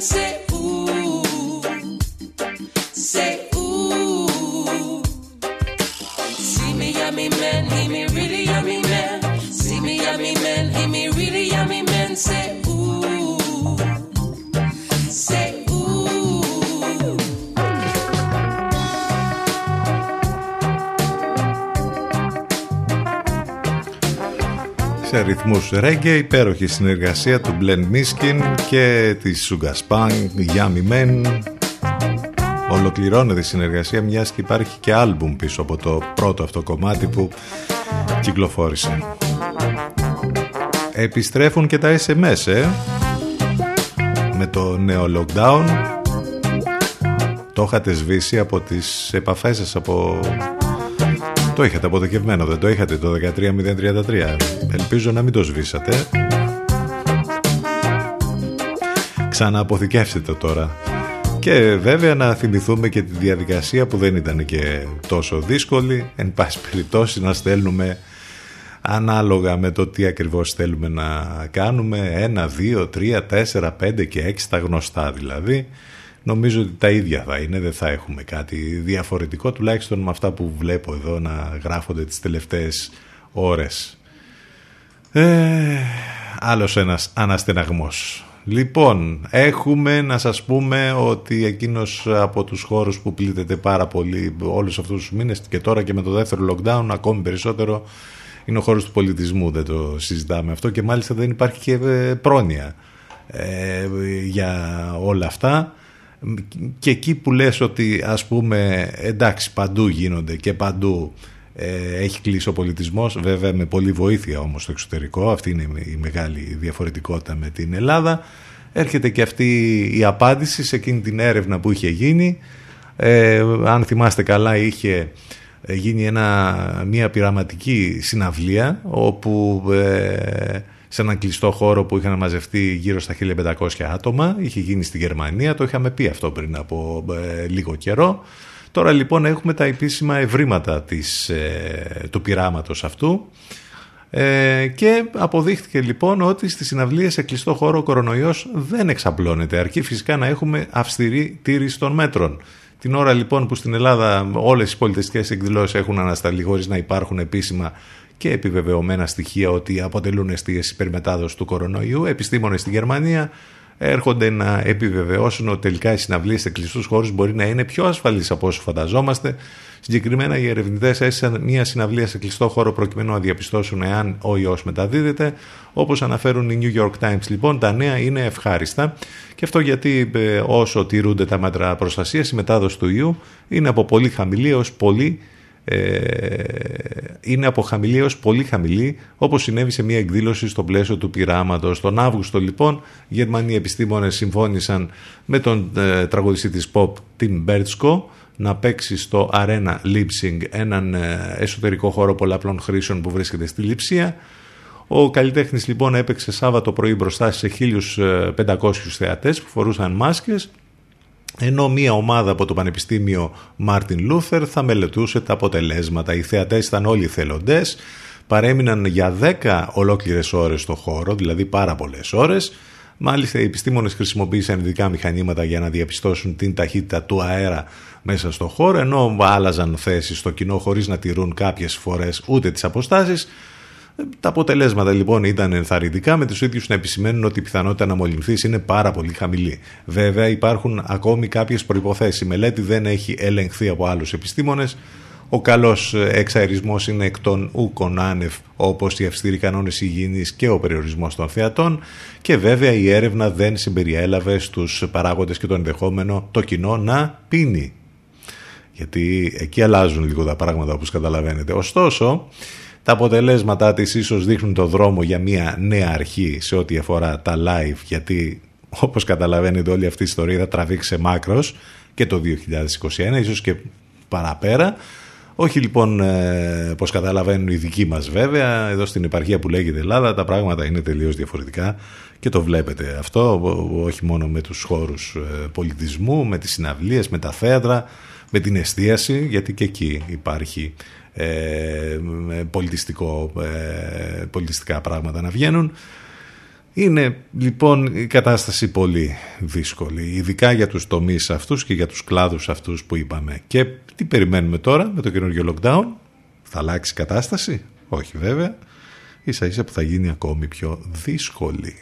say ρυθμούς reggae, υπέροχη συνεργασία του Blend Miskin και της Sugaspang, Yummy Men. Ολοκληρώνεται η συνεργασία μιας και υπάρχει και άλμπουμ πίσω από το πρώτο αυτό κομμάτι που κυκλοφόρησε. Επιστρέφουν και τα SMS, ε, με το νέο lockdown. Το είχατε σβήσει από τις επαφές σας από το είχατε αποδοκευμένο, δεν το είχατε το 13033. Ελπίζω να μην το σβήσατε. Ξανααποθηκεύστε το τώρα. Και βέβαια να θυμηθούμε και τη διαδικασία που δεν ήταν και τόσο δύσκολη. Εν πάση περιπτώσει να στέλνουμε ανάλογα με το τι ακριβώς θέλουμε να κάνουμε. Ένα, δύο, τρία, τέσσερα, πέντε και έξι τα γνωστά δηλαδή νομίζω ότι τα ίδια θα είναι, δεν θα έχουμε κάτι διαφορετικό, τουλάχιστον με αυτά που βλέπω εδώ να γράφονται τις τελευταίες ώρες. Ε, άλλος ένας αναστεναγμός. Λοιπόν, έχουμε να σας πούμε ότι εκείνος από τους χώρους που πλήττεται πάρα πολύ όλους αυτούς τους μήνες και τώρα και με το δεύτερο lockdown ακόμη περισσότερο είναι ο χώρος του πολιτισμού, δεν το συζητάμε αυτό και μάλιστα δεν υπάρχει και ε, πρόνοια ε, για όλα αυτά και εκεί που λες ότι ας πούμε εντάξει παντού γίνονται και παντού ε, έχει κλείσει ο πολιτισμός βέβαια με πολλή βοήθεια όμως στο εξωτερικό αυτή είναι η μεγάλη διαφορετικότητα με την Ελλάδα έρχεται και αυτή η απάντηση σε εκείνη την έρευνα που είχε γίνει. Ε, αν θυμάστε καλά είχε γίνει ένα, μια πειραματική συναυλία όπου ε, σε έναν κλειστό χώρο που είχαν μαζευτεί γύρω στα 1500 άτομα. Είχε γίνει στη Γερμανία, το είχαμε πει αυτό πριν από ε, λίγο καιρό. Τώρα λοιπόν έχουμε τα επίσημα ευρήματα της, ε, του πειράματος αυτού ε, και αποδείχθηκε λοιπόν ότι στις συναυλίες σε κλειστό χώρο ο κορονοϊός δεν εξαπλώνεται αρκεί φυσικά να έχουμε αυστηρή τήρηση των μέτρων. Την ώρα λοιπόν που στην Ελλάδα όλες οι πολιτιστικές εκδηλώσεις έχουν ανασταλεί χωρίς να υπάρχουν επίσημα και επιβεβαιωμένα στοιχεία ότι αποτελούν αιστείες υπερμετάδοσης του κορονοϊού. Επιστήμονες στη Γερμανία έρχονται να επιβεβαιώσουν ότι τελικά οι συναυλίες σε κλειστούς χώρους μπορεί να είναι πιο ασφαλείς από όσο φανταζόμαστε. Συγκεκριμένα, οι ερευνητές έστειλαν μια συναυλία σε κλειστό χώρο προκειμένου να διαπιστώσουν εάν ο ιός μεταδίδεται. Όπως αναφέρουν οι New York Times, λοιπόν, τα νέα είναι ευχάριστα. Και αυτό γιατί ε, όσο τηρούνται τα μέτρα προστασίας, η μετάδοση του ιού είναι από πολύ χαμηλή έως πολύ ε, είναι από χαμηλή έως πολύ χαμηλή όπως συνέβη σε μια εκδήλωση στο πλαίσιο του πειράματος. Τον Αύγουστο λοιπόν οι Γερμανοί επιστήμονες συμφώνησαν με τον ε, τραγουδιστή της pop Tim Bendzko να παίξει στο Arena Leipzig έναν ε, εσωτερικό χώρο πολλαπλών χρήσεων που βρίσκεται στη Λιψία. Ο καλλιτέχνης λοιπόν έπαιξε Σάββατο πρωί μπροστά σε 1.500 θεατές που φορούσαν μάσκες ενώ μία ομάδα από το Πανεπιστήμιο Μάρτιν Λούθερ θα μελετούσε τα αποτελέσματα. Οι θεατές ήταν όλοι θελοντές, παρέμειναν για 10 ολόκληρες ώρες στο χώρο, δηλαδή πάρα πολλές ώρες. Μάλιστα οι επιστήμονες χρησιμοποίησαν ειδικά μηχανήματα για να διαπιστώσουν την ταχύτητα του αέρα μέσα στο χώρο, ενώ άλλαζαν θέσεις στο κοινό χωρίς να τηρούν κάποιες φορές ούτε τις αποστάσεις. Τα αποτελέσματα λοιπόν ήταν ενθαρρυντικά με τους ίδιους να επισημαίνουν ότι η πιθανότητα να μολυνθείς είναι πάρα πολύ χαμηλή. Βέβαια υπάρχουν ακόμη κάποιες προϋποθέσεις. Η μελέτη δεν έχει ελεγχθεί από άλλους επιστήμονες. Ο καλός εξαερισμός είναι εκ των ούκων άνευ όπως οι αυστηροί κανόνες υγιεινής και ο περιορισμός των θεατών και βέβαια η έρευνα δεν συμπεριέλαβε στους παράγοντες και το ενδεχόμενο το κοινό να πίνει. Γιατί εκεί αλλάζουν λίγο τα πράγματα όπως καταλαβαίνετε. Ωστόσο, τα αποτελέσματά της ίσως δείχνουν το δρόμο για μια νέα αρχή σε ό,τι αφορά τα live γιατί όπως καταλαβαίνετε όλη αυτή η ιστορία θα τραβήξει σε μάκρος και το 2021 ίσως και παραπέρα. Όχι λοιπόν ε, πως καταλαβαίνουν οι δικοί μας βέβαια, εδώ στην επαρχία που λέγεται Ελλάδα τα πράγματα είναι τελείως διαφορετικά και το βλέπετε αυτό όχι μόνο με τους χώρους ε, πολιτισμού, με τις συναυλίες, με τα θέατρα, με την εστίαση γιατί και εκεί υπάρχει ε, πολιτιστικό, ε, πολιτιστικά πράγματα να βγαίνουν. Είναι λοιπόν η κατάσταση πολύ δύσκολη, ειδικά για τους τομείς αυτούς και για τους κλάδους αυτούς που είπαμε. Και τι περιμένουμε τώρα με το καινούργιο lockdown, θα αλλάξει η κατάσταση, όχι βέβαια, ίσα ίσα που θα γίνει ακόμη πιο δύσκολη.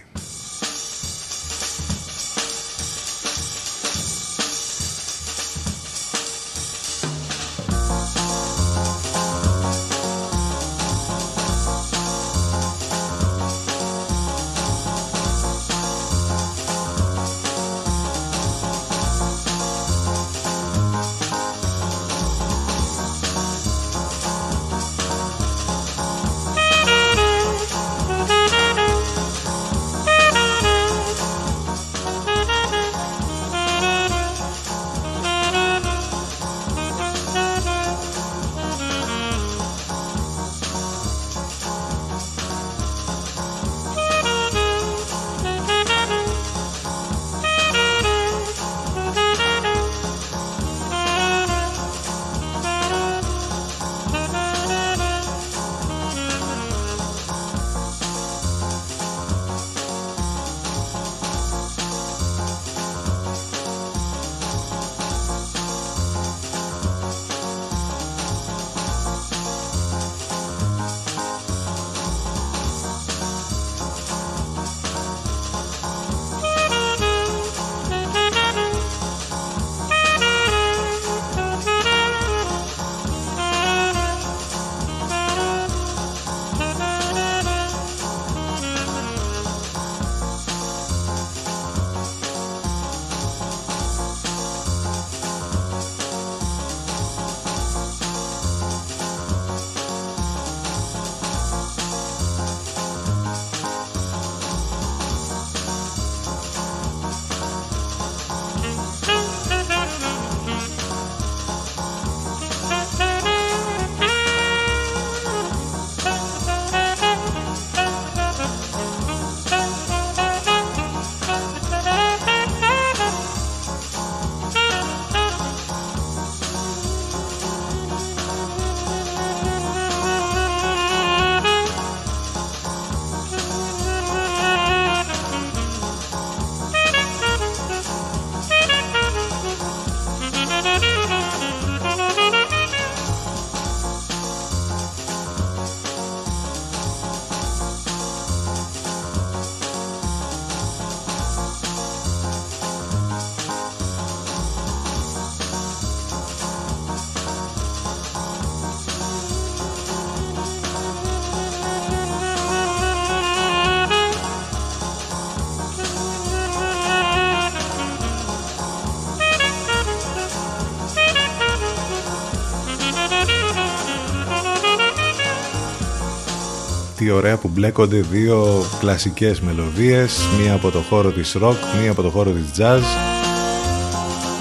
Τι ωραία που μπλέκονται δύο κλασικές μελωδίες μία από το χώρο της rock, μία από το χώρο της jazz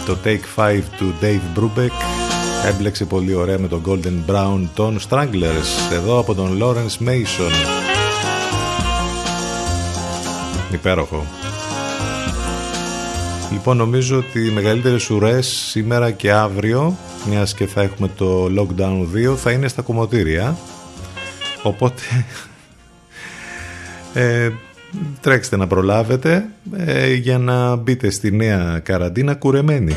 το Take 5 του Dave Brubeck έμπλεξε πολύ ωραία με τον Golden Brown των Stranglers εδώ από τον Lawrence Mason. Υπέροχο. Λοιπόν νομίζω ότι οι μεγαλύτερες ουρές σήμερα και αύριο μιας και θα έχουμε το Lockdown 2 θα είναι στα κομμωτήρια. Οπότε ε, τρέξτε να προλάβετε ε, για να μπείτε στη νέα καραντίνα κουρεμένοι.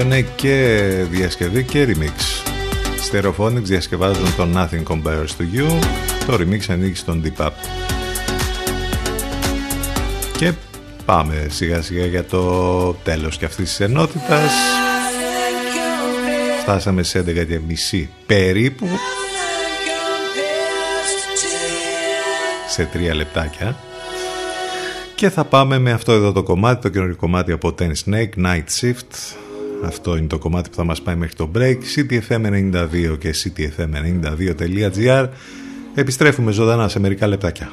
Είναι και διασκευή και remix. Stereophonics διασκευάζουν το Nothing Compares to You, το remix ανοίγει στον Deep Up. Και πάμε σιγά σιγά για το τέλος και αυτής της ενότητας. Φτάσαμε σε 11 και μισή περίπου. Σε τρία λεπτάκια. Και θα πάμε με αυτό εδώ το κομμάτι, το καινούριο κομμάτι από Ten Snake, Night Shift. Αυτό είναι το κομμάτι που θα μας πάει μέχρι το break. CTFM92 και CTFM92.gr Επιστρέφουμε ζωντανά σε μερικά λεπτάκια.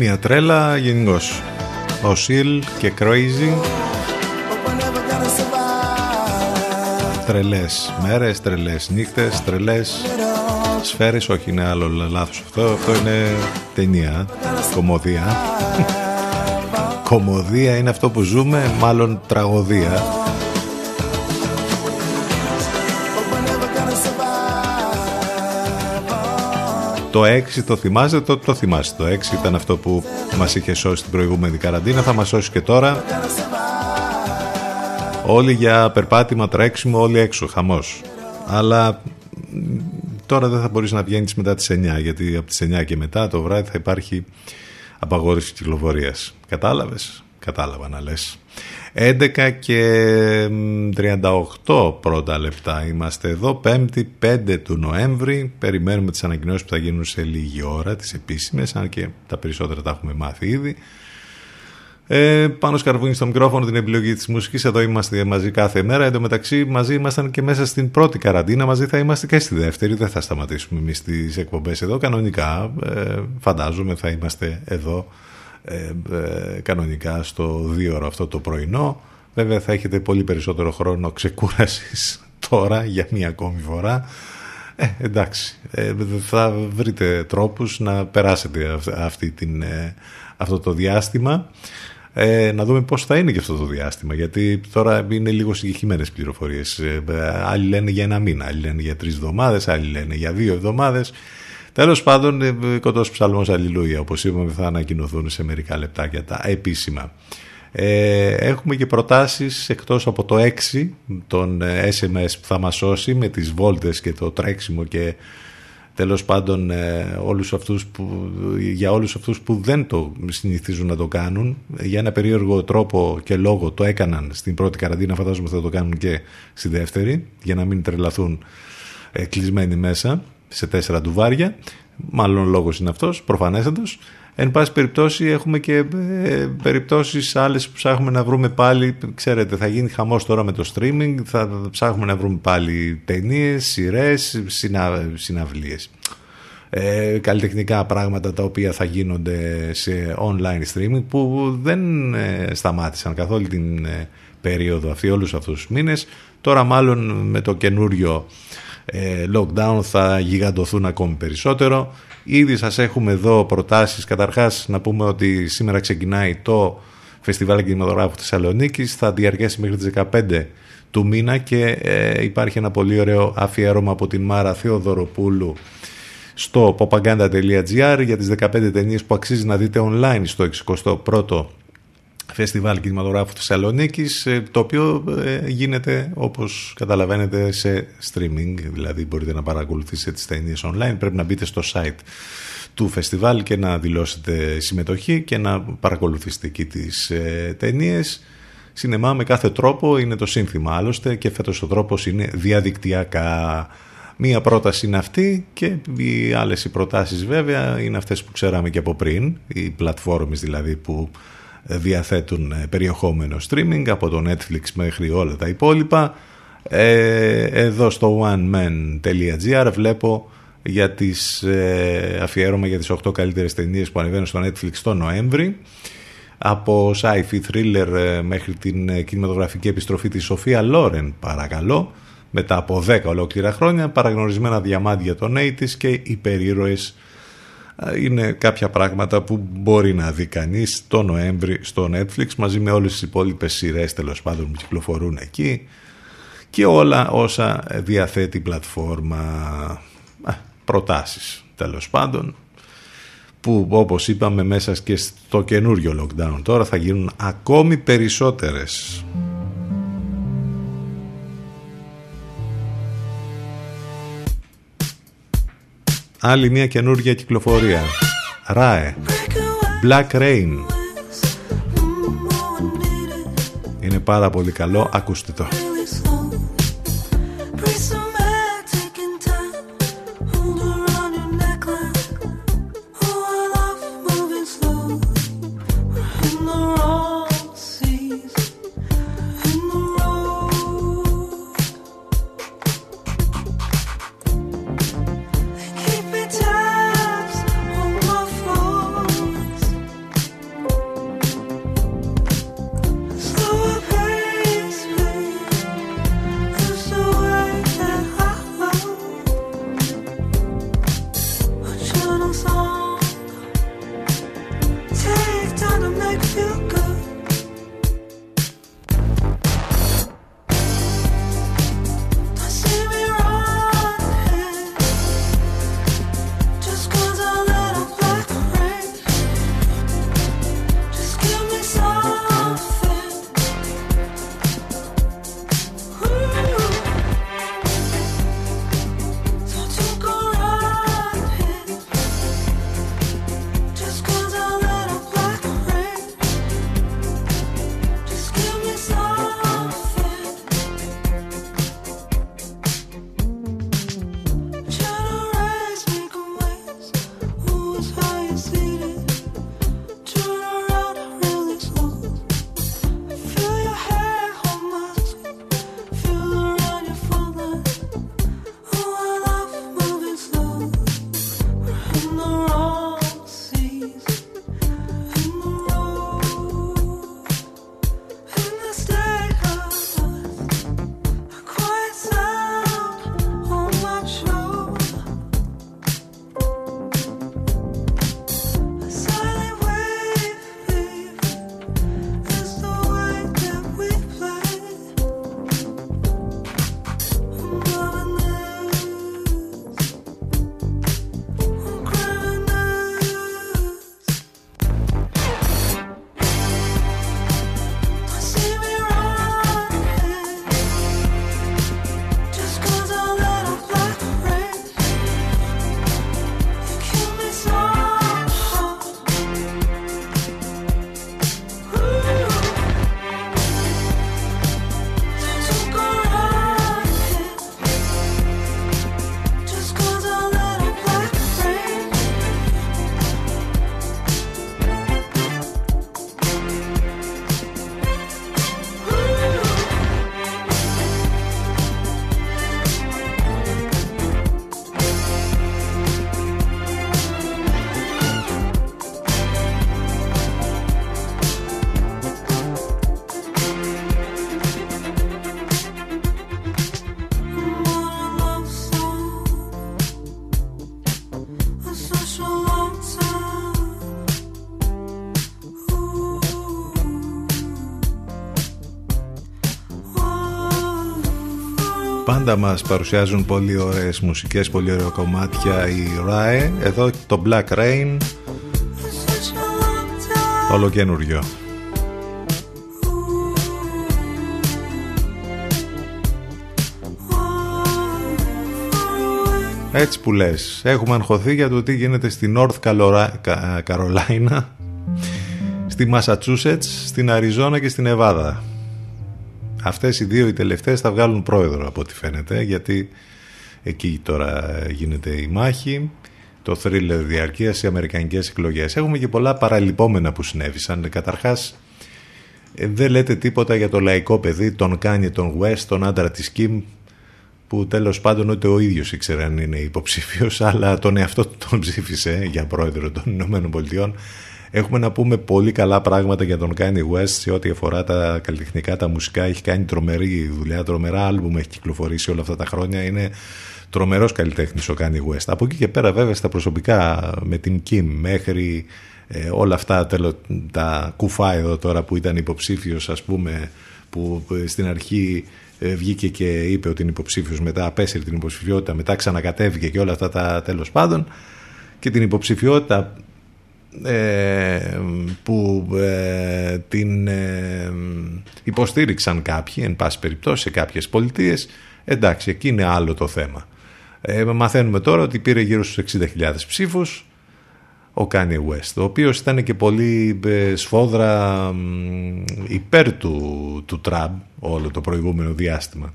Μια τρέλα γενικώς. Ο Σιλ και Crazy. Τρελές μέρες, τρελές νύχτες, τρελές σφαίρες. Όχι, είναι άλλο λάθος αυτό. Αυτό είναι ταινία, κομμωδία. Κομμωδία είναι αυτό που ζούμε, μάλλον τραγωδία. But we're never gonna survive. Το 6 το θυμάστε, το, το θυμάστε. Το 6 ήταν αυτό που μας είχε σώσει την προηγούμενη καραντίνα, θα μας σώσει και τώρα. Όλοι για περπάτημα, τρέξιμο, όλοι έξω, χαμός. Αλλά μ, τώρα δεν θα μπορείς να βγαίνεις μετά τις 9, γιατί από τις 9 και μετά το βράδυ θα υπάρχει απαγόρευση κυκλοφορίας. Κατάλαβες; Κατάλαβα να λες. 11 και μ, 38 πρώτα λεπτά είμαστε εδώ, 5η 5 του Νοέμβρη. Περιμένουμε τις ανακοινώσεις που θα γίνουν σε λίγη ώρα, τις επίσημες, αν και τα περισσότερα τα έχουμε μάθει ήδη. Ε, πάνω σκαρβούνι στο μικρόφωνο την επιλογή της μουσικής. Εδώ είμαστε μαζί κάθε μέρα. Εν τω μεταξύ μαζί ήμασταν και μέσα στην πρώτη καραντίνα. Μαζί θα είμαστε και στη δεύτερη. Δεν θα σταματήσουμε εμείς τις εκπομπές εδώ. Κανονικά ε, φαντάζομαι θα είμαστε εδώ ε, ε, Κανονικά στο δύο ώρα αυτό το πρωινό. Βέβαια θα έχετε πολύ περισσότερο χρόνο ξεκούρασης τώρα για μία ακόμη φορά. Ε, εντάξει, ε, θα βρείτε τρόπους να περάσετε αυτή την, ε, αυτό το διάστημα. Ε, να δούμε πώς θα είναι και αυτό το διάστημα, γιατί τώρα είναι λίγο συγκεκριμένες πληροφορίες. Ε, άλλοι λένε για ένα μήνα, άλλοι λένε για τρεις εβδομάδες, άλλοι λένε για δύο εβδομάδες. Τέλος πάντων, ε, κοντός ψαλμός αλληλούια, όπως είπαμε, θα ανακοινωθούν σε μερικά λεπτάκια τα επίσημα. Ε, έχουμε και προτάσεις εκτός από το 6 των SMS που θα μας σώσει με τις βόλτες και το τρέξιμο και τέλος πάντων ε, όλους αυτούς που, για όλους αυτούς που δεν το συνηθίζουν να το κάνουν για ένα περίεργο τρόπο και λόγο το έκαναν στην πρώτη καραντίνα φαντάζομαι θα το κάνουν και στη δεύτερη για να μην τρελαθούν ε, κλεισμένοι μέσα σε τέσσερα ντουβάρια. Μάλλον λόγος είναι αυτός προφανέστατος Εν πάση περιπτώσει έχουμε και ε, περιπτώσεις άλλες που ψάχνουμε να βρούμε πάλι, ξέρετε θα γίνει χαμός τώρα με το streaming, θα ψάχνουμε να βρούμε πάλι ταινίες, σειρές, συνα, συναυλίες. Ε, καλλιτεχνικά πράγματα τα οποία θα γίνονται σε online streaming που δεν ε, σταμάτησαν καθ' όλη την ε, περίοδο αυτή, όλους αυτούς τους μήνες. Τώρα μάλλον με το καινούριο ε, lockdown θα γιγαντωθούν ακόμη περισσότερο. Ήδη σας έχουμε εδώ προτάσεις. Καταρχάς να πούμε ότι σήμερα ξεκινάει το Φεστιβάλ Κινηματογράφου Θεσσαλονίκης. Θα διαρκέσει μέχρι τις 15 του μήνα και ε, υπάρχει ένα πολύ ωραίο αφιέρωμα από την Μάρα Θεοδωροπούλου στο popaganda.gr για τις 15 ταινίες που αξίζει να δείτε online στο 61ο Φεστιβάλ Κινηματογράφου Θεσσαλονίκης, ε, το οποίο ε, γίνεται όπως καταλαβαίνετε σε streaming, δηλαδή μπορείτε να παρακολουθήσετε τις ταινίες online, πρέπει να μπείτε στο site του φεστιβάλ και να δηλώσετε συμμετοχή και να παρακολουθήσετε εκεί τις ε, ταινίες. Σινεμά με κάθε τρόπο είναι το σύνθημα άλλωστε και φέτος ο τρόπος είναι διαδικτυακά. Μία πρόταση είναι αυτή και οι άλλες οι προτάσεις βέβαια είναι αυτές που ξέραμε και από πριν, οι πλατφόρμες δηλαδή που διαθέτουν ε, περιεχόμενο streaming από το Netflix μέχρι όλα τα υπόλοιπα. Ε, εδώ στο oneman.gr βλέπω για τις, ε, αφιέρωμα για τις 8 καλύτερες ταινίες που ανεβαίνουν στο Netflix το Νοέμβρη από sci-fi thriller ε, μέχρι την κινηματογραφική επιστροφή της Σοφία Λόρεν παρακαλώ μετά από 10 ολόκληρα χρόνια παραγνωρισμένα διαμάντια των 80's και υπερήρωες είναι κάποια πράγματα που μπορεί να δει κανείς το Νοέμβρη στο Netflix μαζί με όλες τις υπόλοιπες σειρές τέλος πάντων που κυκλοφορούν εκεί και όλα όσα διαθέτει η πλατφόρμα προτάσεις τέλος πάντων που όπως είπαμε μέσα και στο καινούριο lockdown τώρα θα γίνουν ακόμη περισσότερες. Άλλη μια καινούργια κυκλοφορία. Ράε. Black Rain. Είναι πάρα πολύ καλό. Ακούστε το πάντα μας παρουσιάζουν πολύ ωραίες μουσικές, πολύ ωραία κομμάτια η RAE. Εδώ το Black Rain, όλο καινούριο. Έτσι που λες, έχουμε αγχωθεί για το τι γίνεται στη North Carolina, στη Massachusetts, στην Αριζόνα και στην Εβάδα. Αυτές οι δύο οι τελευταίες θα βγάλουν πρόεδρο από ό,τι φαίνεται γιατί εκεί τώρα γίνεται η μάχη το θρίλερ διαρκείας οι αμερικανικές εκλογές. Έχουμε και πολλά παραλυπόμενα που συνέβησαν. Καταρχάς ε, δεν λέτε τίποτα για το λαϊκό παιδί, τον Κάνι, τον West, τον άντρα της Κιμ που τέλος πάντων ούτε ο ίδιος ήξερε αν είναι υποψήφιος αλλά τον εαυτό του τον ψήφισε για πρόεδρο των Ηνωμένων Πολιτειών Έχουμε να πούμε πολύ καλά πράγματα για τον Kanye West σε ό,τι αφορά τα καλλιτεχνικά, τα μουσικά. Έχει κάνει τρομερή δουλειά, τρομερά άλμπουμ έχει κυκλοφορήσει όλα αυτά τα χρόνια. Είναι τρομερός καλλιτέχνης ο Kanye West. Από εκεί και πέρα, βέβαια, στα προσωπικά με την Kim μέχρι ε, όλα αυτά τέλο, τα κουφά εδώ τώρα που ήταν υποψήφιος, ας πούμε, που στην αρχή ε, βγήκε και είπε ότι είναι υποψήφιος, μετά απέσυρε την υποψηφιότητα, μετά ξανακατέβηκε και όλα αυτά τα τέλος πάντων. Και την υποψηφιότητα ε, που ε, την ε, υποστήριξαν κάποιοι, εν πάση περιπτώσει σε κάποιες πολιτείες, εντάξει, εκεί είναι άλλο το θέμα. μαθαίνουμε τώρα ότι πήρε γύρω στους 60.000 ψήφους ο Kanye West, ο οποίος ήταν και πολύ σφόδρα υπέρ του, του Τραμπ όλο το προηγούμενο διάστημα.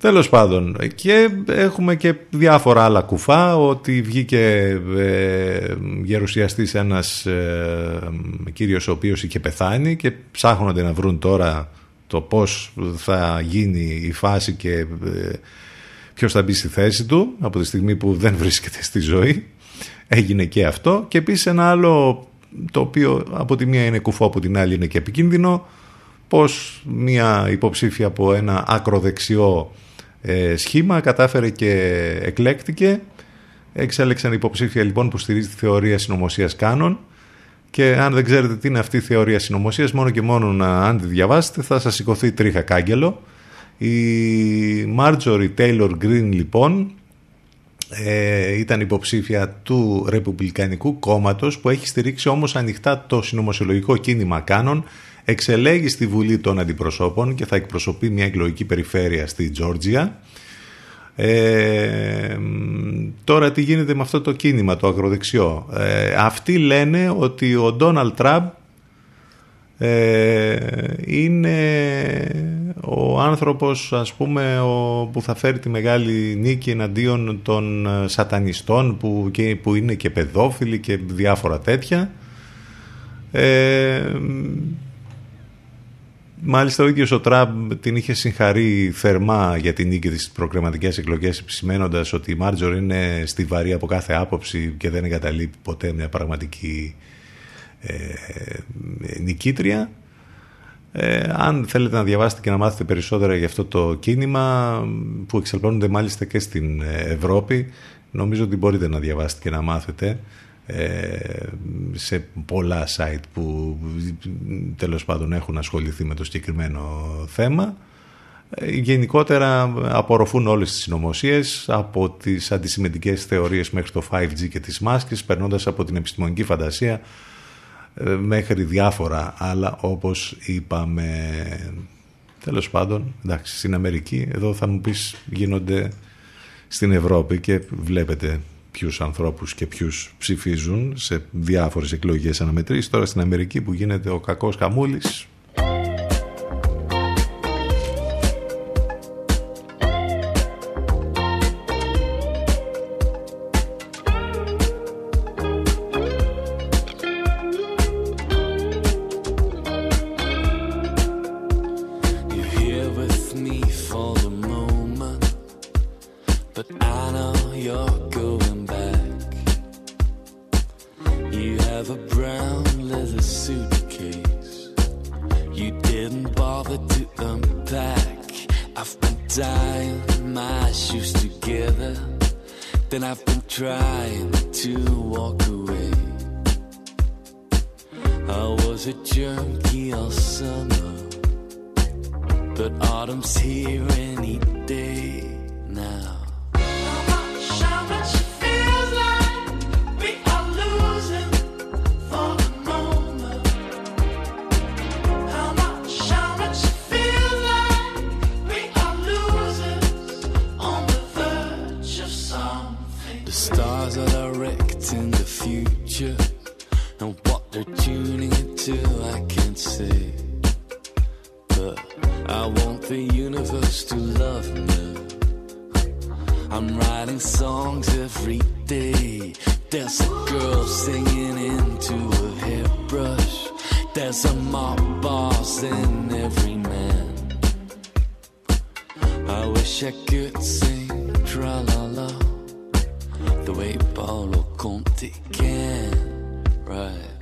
Τέλος πάντων και έχουμε και διάφορα άλλα κουφά ότι βγήκε ε, γερουσιαστής ένας ε, κύριος ο οποίος είχε πεθάνει και ψάχνονται να βρουν τώρα το πώς θα γίνει η φάση και ε, ποιος θα μπει στη θέση του από τη στιγμή που δεν βρίσκεται στη ζωή. Έγινε και αυτό. Και επίσης ένα άλλο το οποίο από τη μία είναι κουφό από την άλλη είναι και επικίνδυνο πως μια υποψήφια από ένα ακροδεξιό ε, σχήμα, κατάφερε και εκλέκτηκε. Εξέλεξαν υποψήφια λοιπόν που στηρίζει τη θεωρία συνωμοσίας Κάνων και αν δεν ξέρετε τι είναι αυτή η θεωρία συνωμοσίας, μόνο και μόνο να, αν τη διαβάσετε θα σας σηκωθεί τρίχα κάγκελο. Η Marjorie Taylor Greene λοιπόν ε, ήταν υποψήφια του Ρεπουμπλικανικού κόμματος που έχει στηρίξει όμως ανοιχτά το συνωμοσιολογικό κίνημα Κάνων εξελέγει στη Βουλή των Αντιπροσώπων και θα εκπροσωπεί μια εκλογική περιφέρεια στη Τζόρτζια. Ε, τώρα τι γίνεται με αυτό το κίνημα το ακροδεξιό; Ε, αυτοί λένε ότι ο Ντόναλτ Τραμπ ε, είναι ο άνθρωπος ας πούμε ο, που θα φέρει τη μεγάλη νίκη εναντίον των ε, σατανιστών που, και, που είναι και παιδόφιλοι και διάφορα τέτοια ε, Μάλιστα ο ίδιος ο Τραμπ την είχε συγχαρεί θερμά για την νίκη της προκριματικές εκλογές επισημένοντας ότι η Μάρτζορ είναι στιβαρή από κάθε άποψη και δεν εγκαταλείπει ποτέ μια πραγματική ε, νικήτρια. Ε, αν θέλετε να διαβάσετε και να μάθετε περισσότερα για αυτό το κίνημα που εξελπώνονται μάλιστα και στην Ευρώπη νομίζω ότι μπορείτε να διαβάσετε και να μάθετε ε, σε πολλά site που τέλος πάντων έχουν ασχοληθεί με το συγκεκριμένο θέμα. Ε, γενικότερα απορροφούν όλες τις συνωμοσίες από τις αντισημετικές θεωρίες μέχρι το 5G και τις μάσκες περνώντας από την επιστημονική φαντασία ε, μέχρι διάφορα άλλα όπως είπαμε τέλος πάντων εντάξει στην Αμερική εδώ θα μου πεις γίνονται στην Ευρώπη και βλέπετε ποιους ανθρώπους και ποιους ψηφίζουν σε διάφορες εκλογές αναμετρήσεις. Τώρα στην Αμερική που γίνεται ο κακός χαμούλης The stars are direct in the future, and what they're tuning into, I can't say. But I want the universe to love me. I'm writing songs every day. There's a girl singing into a hairbrush. There's a mob boss in every man. I wish I could sing tra la la the way Paolo Conti can. Right.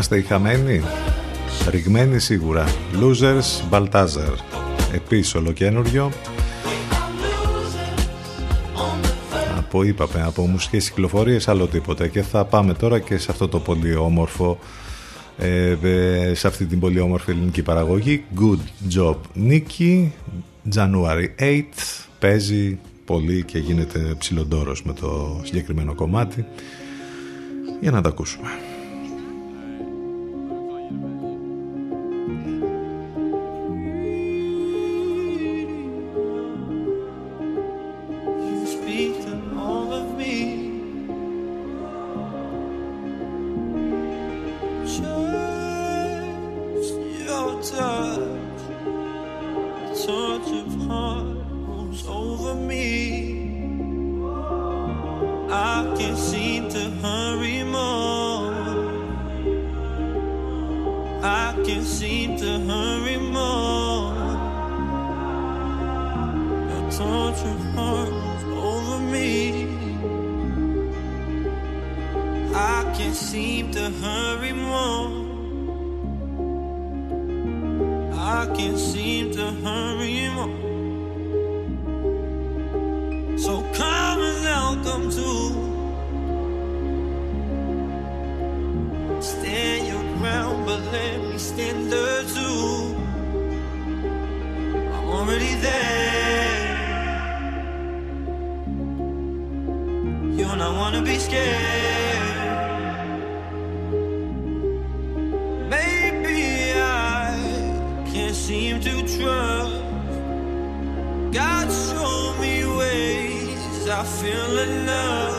Είμαστε οι χαμένοι; Ριγμένοι σίγουρα. Losers Baltazar. Επίσης ολοκένουργιο. Από είπαμε, από μουσικές κυκλοφορίες άλλο τίποτα. Και θα πάμε τώρα και σε αυτό το πολύ όμορφο ε, ε, σε αυτή την πολύ όμορφη ελληνική παραγωγή Good Job Νίκη January 8 παίζει πολύ και γίνεται ψηλοντόρος με το συγκεκριμένο κομμάτι για να τα ακούσουμε already there. You and I wanna be scared. Maybe I can't seem to trust. God show me ways I feel enough.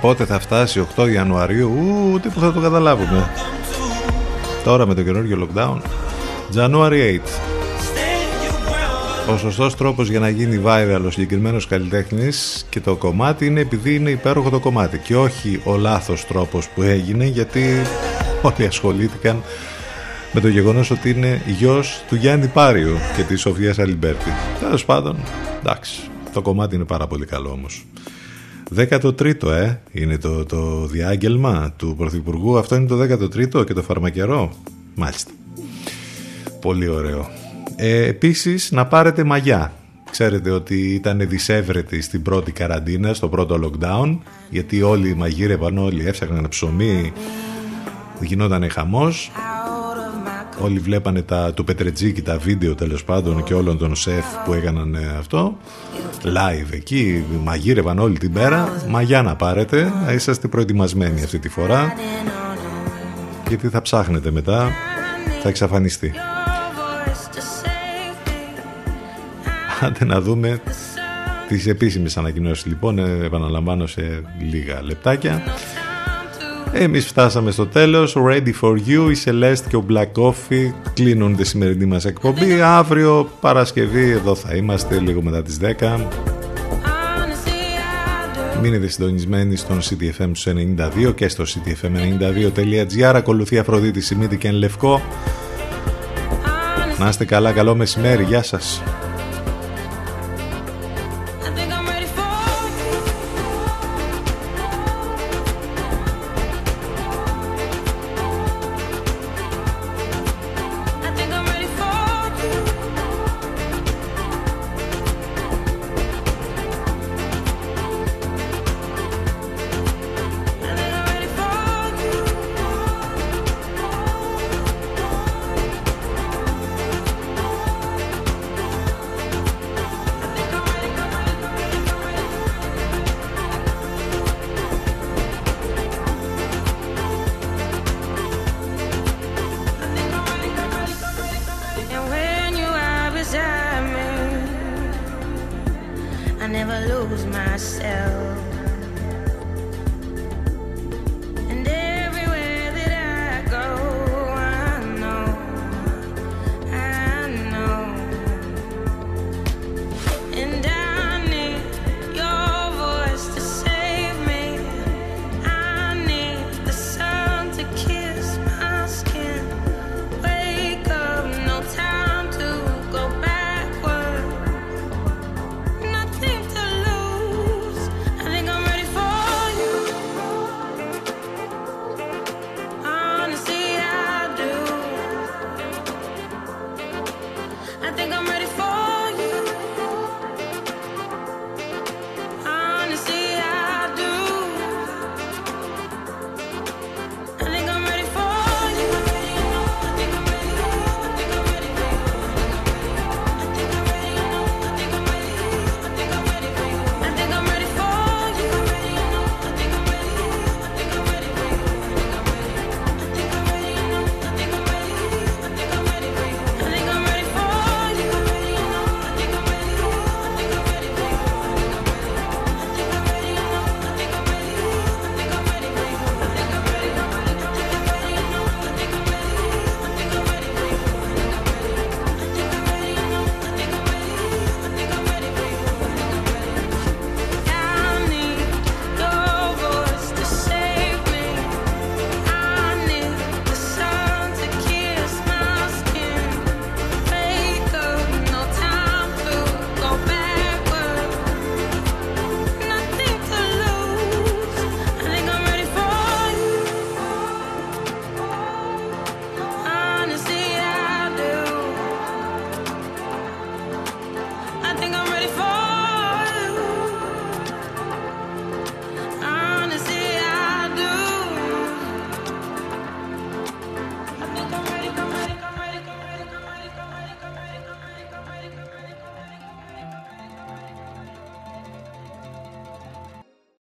Πότε θα φτάσει 8 Ιανουαρίου Ου, ούτε που θα το καταλάβουμε Τώρα με το καινούργιο lockdown January 8 Ο σωστός τρόπος για να γίνει viral ο συγκεκριμένος καλλιτέχνης και το κομμάτι είναι επειδή είναι υπέροχο το κομμάτι και όχι ο λάθος τρόπος που έγινε γιατί όλοι ασχολήθηκαν με το γεγονός ότι είναι γιος του Γιάννη Πάριου και της Σοφίας Αλιμπέρτη. Τέλος πάντων, εντάξει, το κομμάτι είναι πάρα πολύ καλό όμως. 13ο, ε, είναι το, το διάγγελμα του Πρωθυπουργού. Αυτό είναι το 13ο και το φαρμακερό. Μάλιστα. Πολύ ωραίο. Ε, επίσης, να πάρετε μαγιά. Ξέρετε ότι ήταν δισεύρετοι στην πρώτη καραντίνα, στο πρώτο lockdown, γιατί όλοι μαγείρευαν, όλοι έφτιαχναν ψωμί, γινόταν χαμός. Όλοι βλέπανε τα, του Πετρετζίκη τα βίντεο τέλος πάντων και όλων των σεφ που έκαναν ε, αυτό. Live εκεί, μαγείρευαν όλη την πέρα. Μαγιά να πάρετε, να είσαστε προετοιμασμένοι αυτή τη φορά γιατί θα ψάχνετε μετά θα εξαφανιστεί. Άντε να δούμε τις επίσημες ανακοινώσεις. Λοιπόν ε, επαναλαμβάνω σε λίγα λεπτάκια εμείς φτάσαμε στο τέλος. Ready for you, η Celeste και ο Black Coffee κλείνουν τη σημερινή μας εκπομπή. Αύριο Παρασκευή εδώ θα είμαστε λίγο μετά τις 10 Μείνετε συντονισμένοι στον CTFM 92 και στο ctfm92.gr Ακολουθεί Αφροδίτη Σιμίτη και εν Λευκό Να είστε καλά, καλό μεσημέρι, γεια σας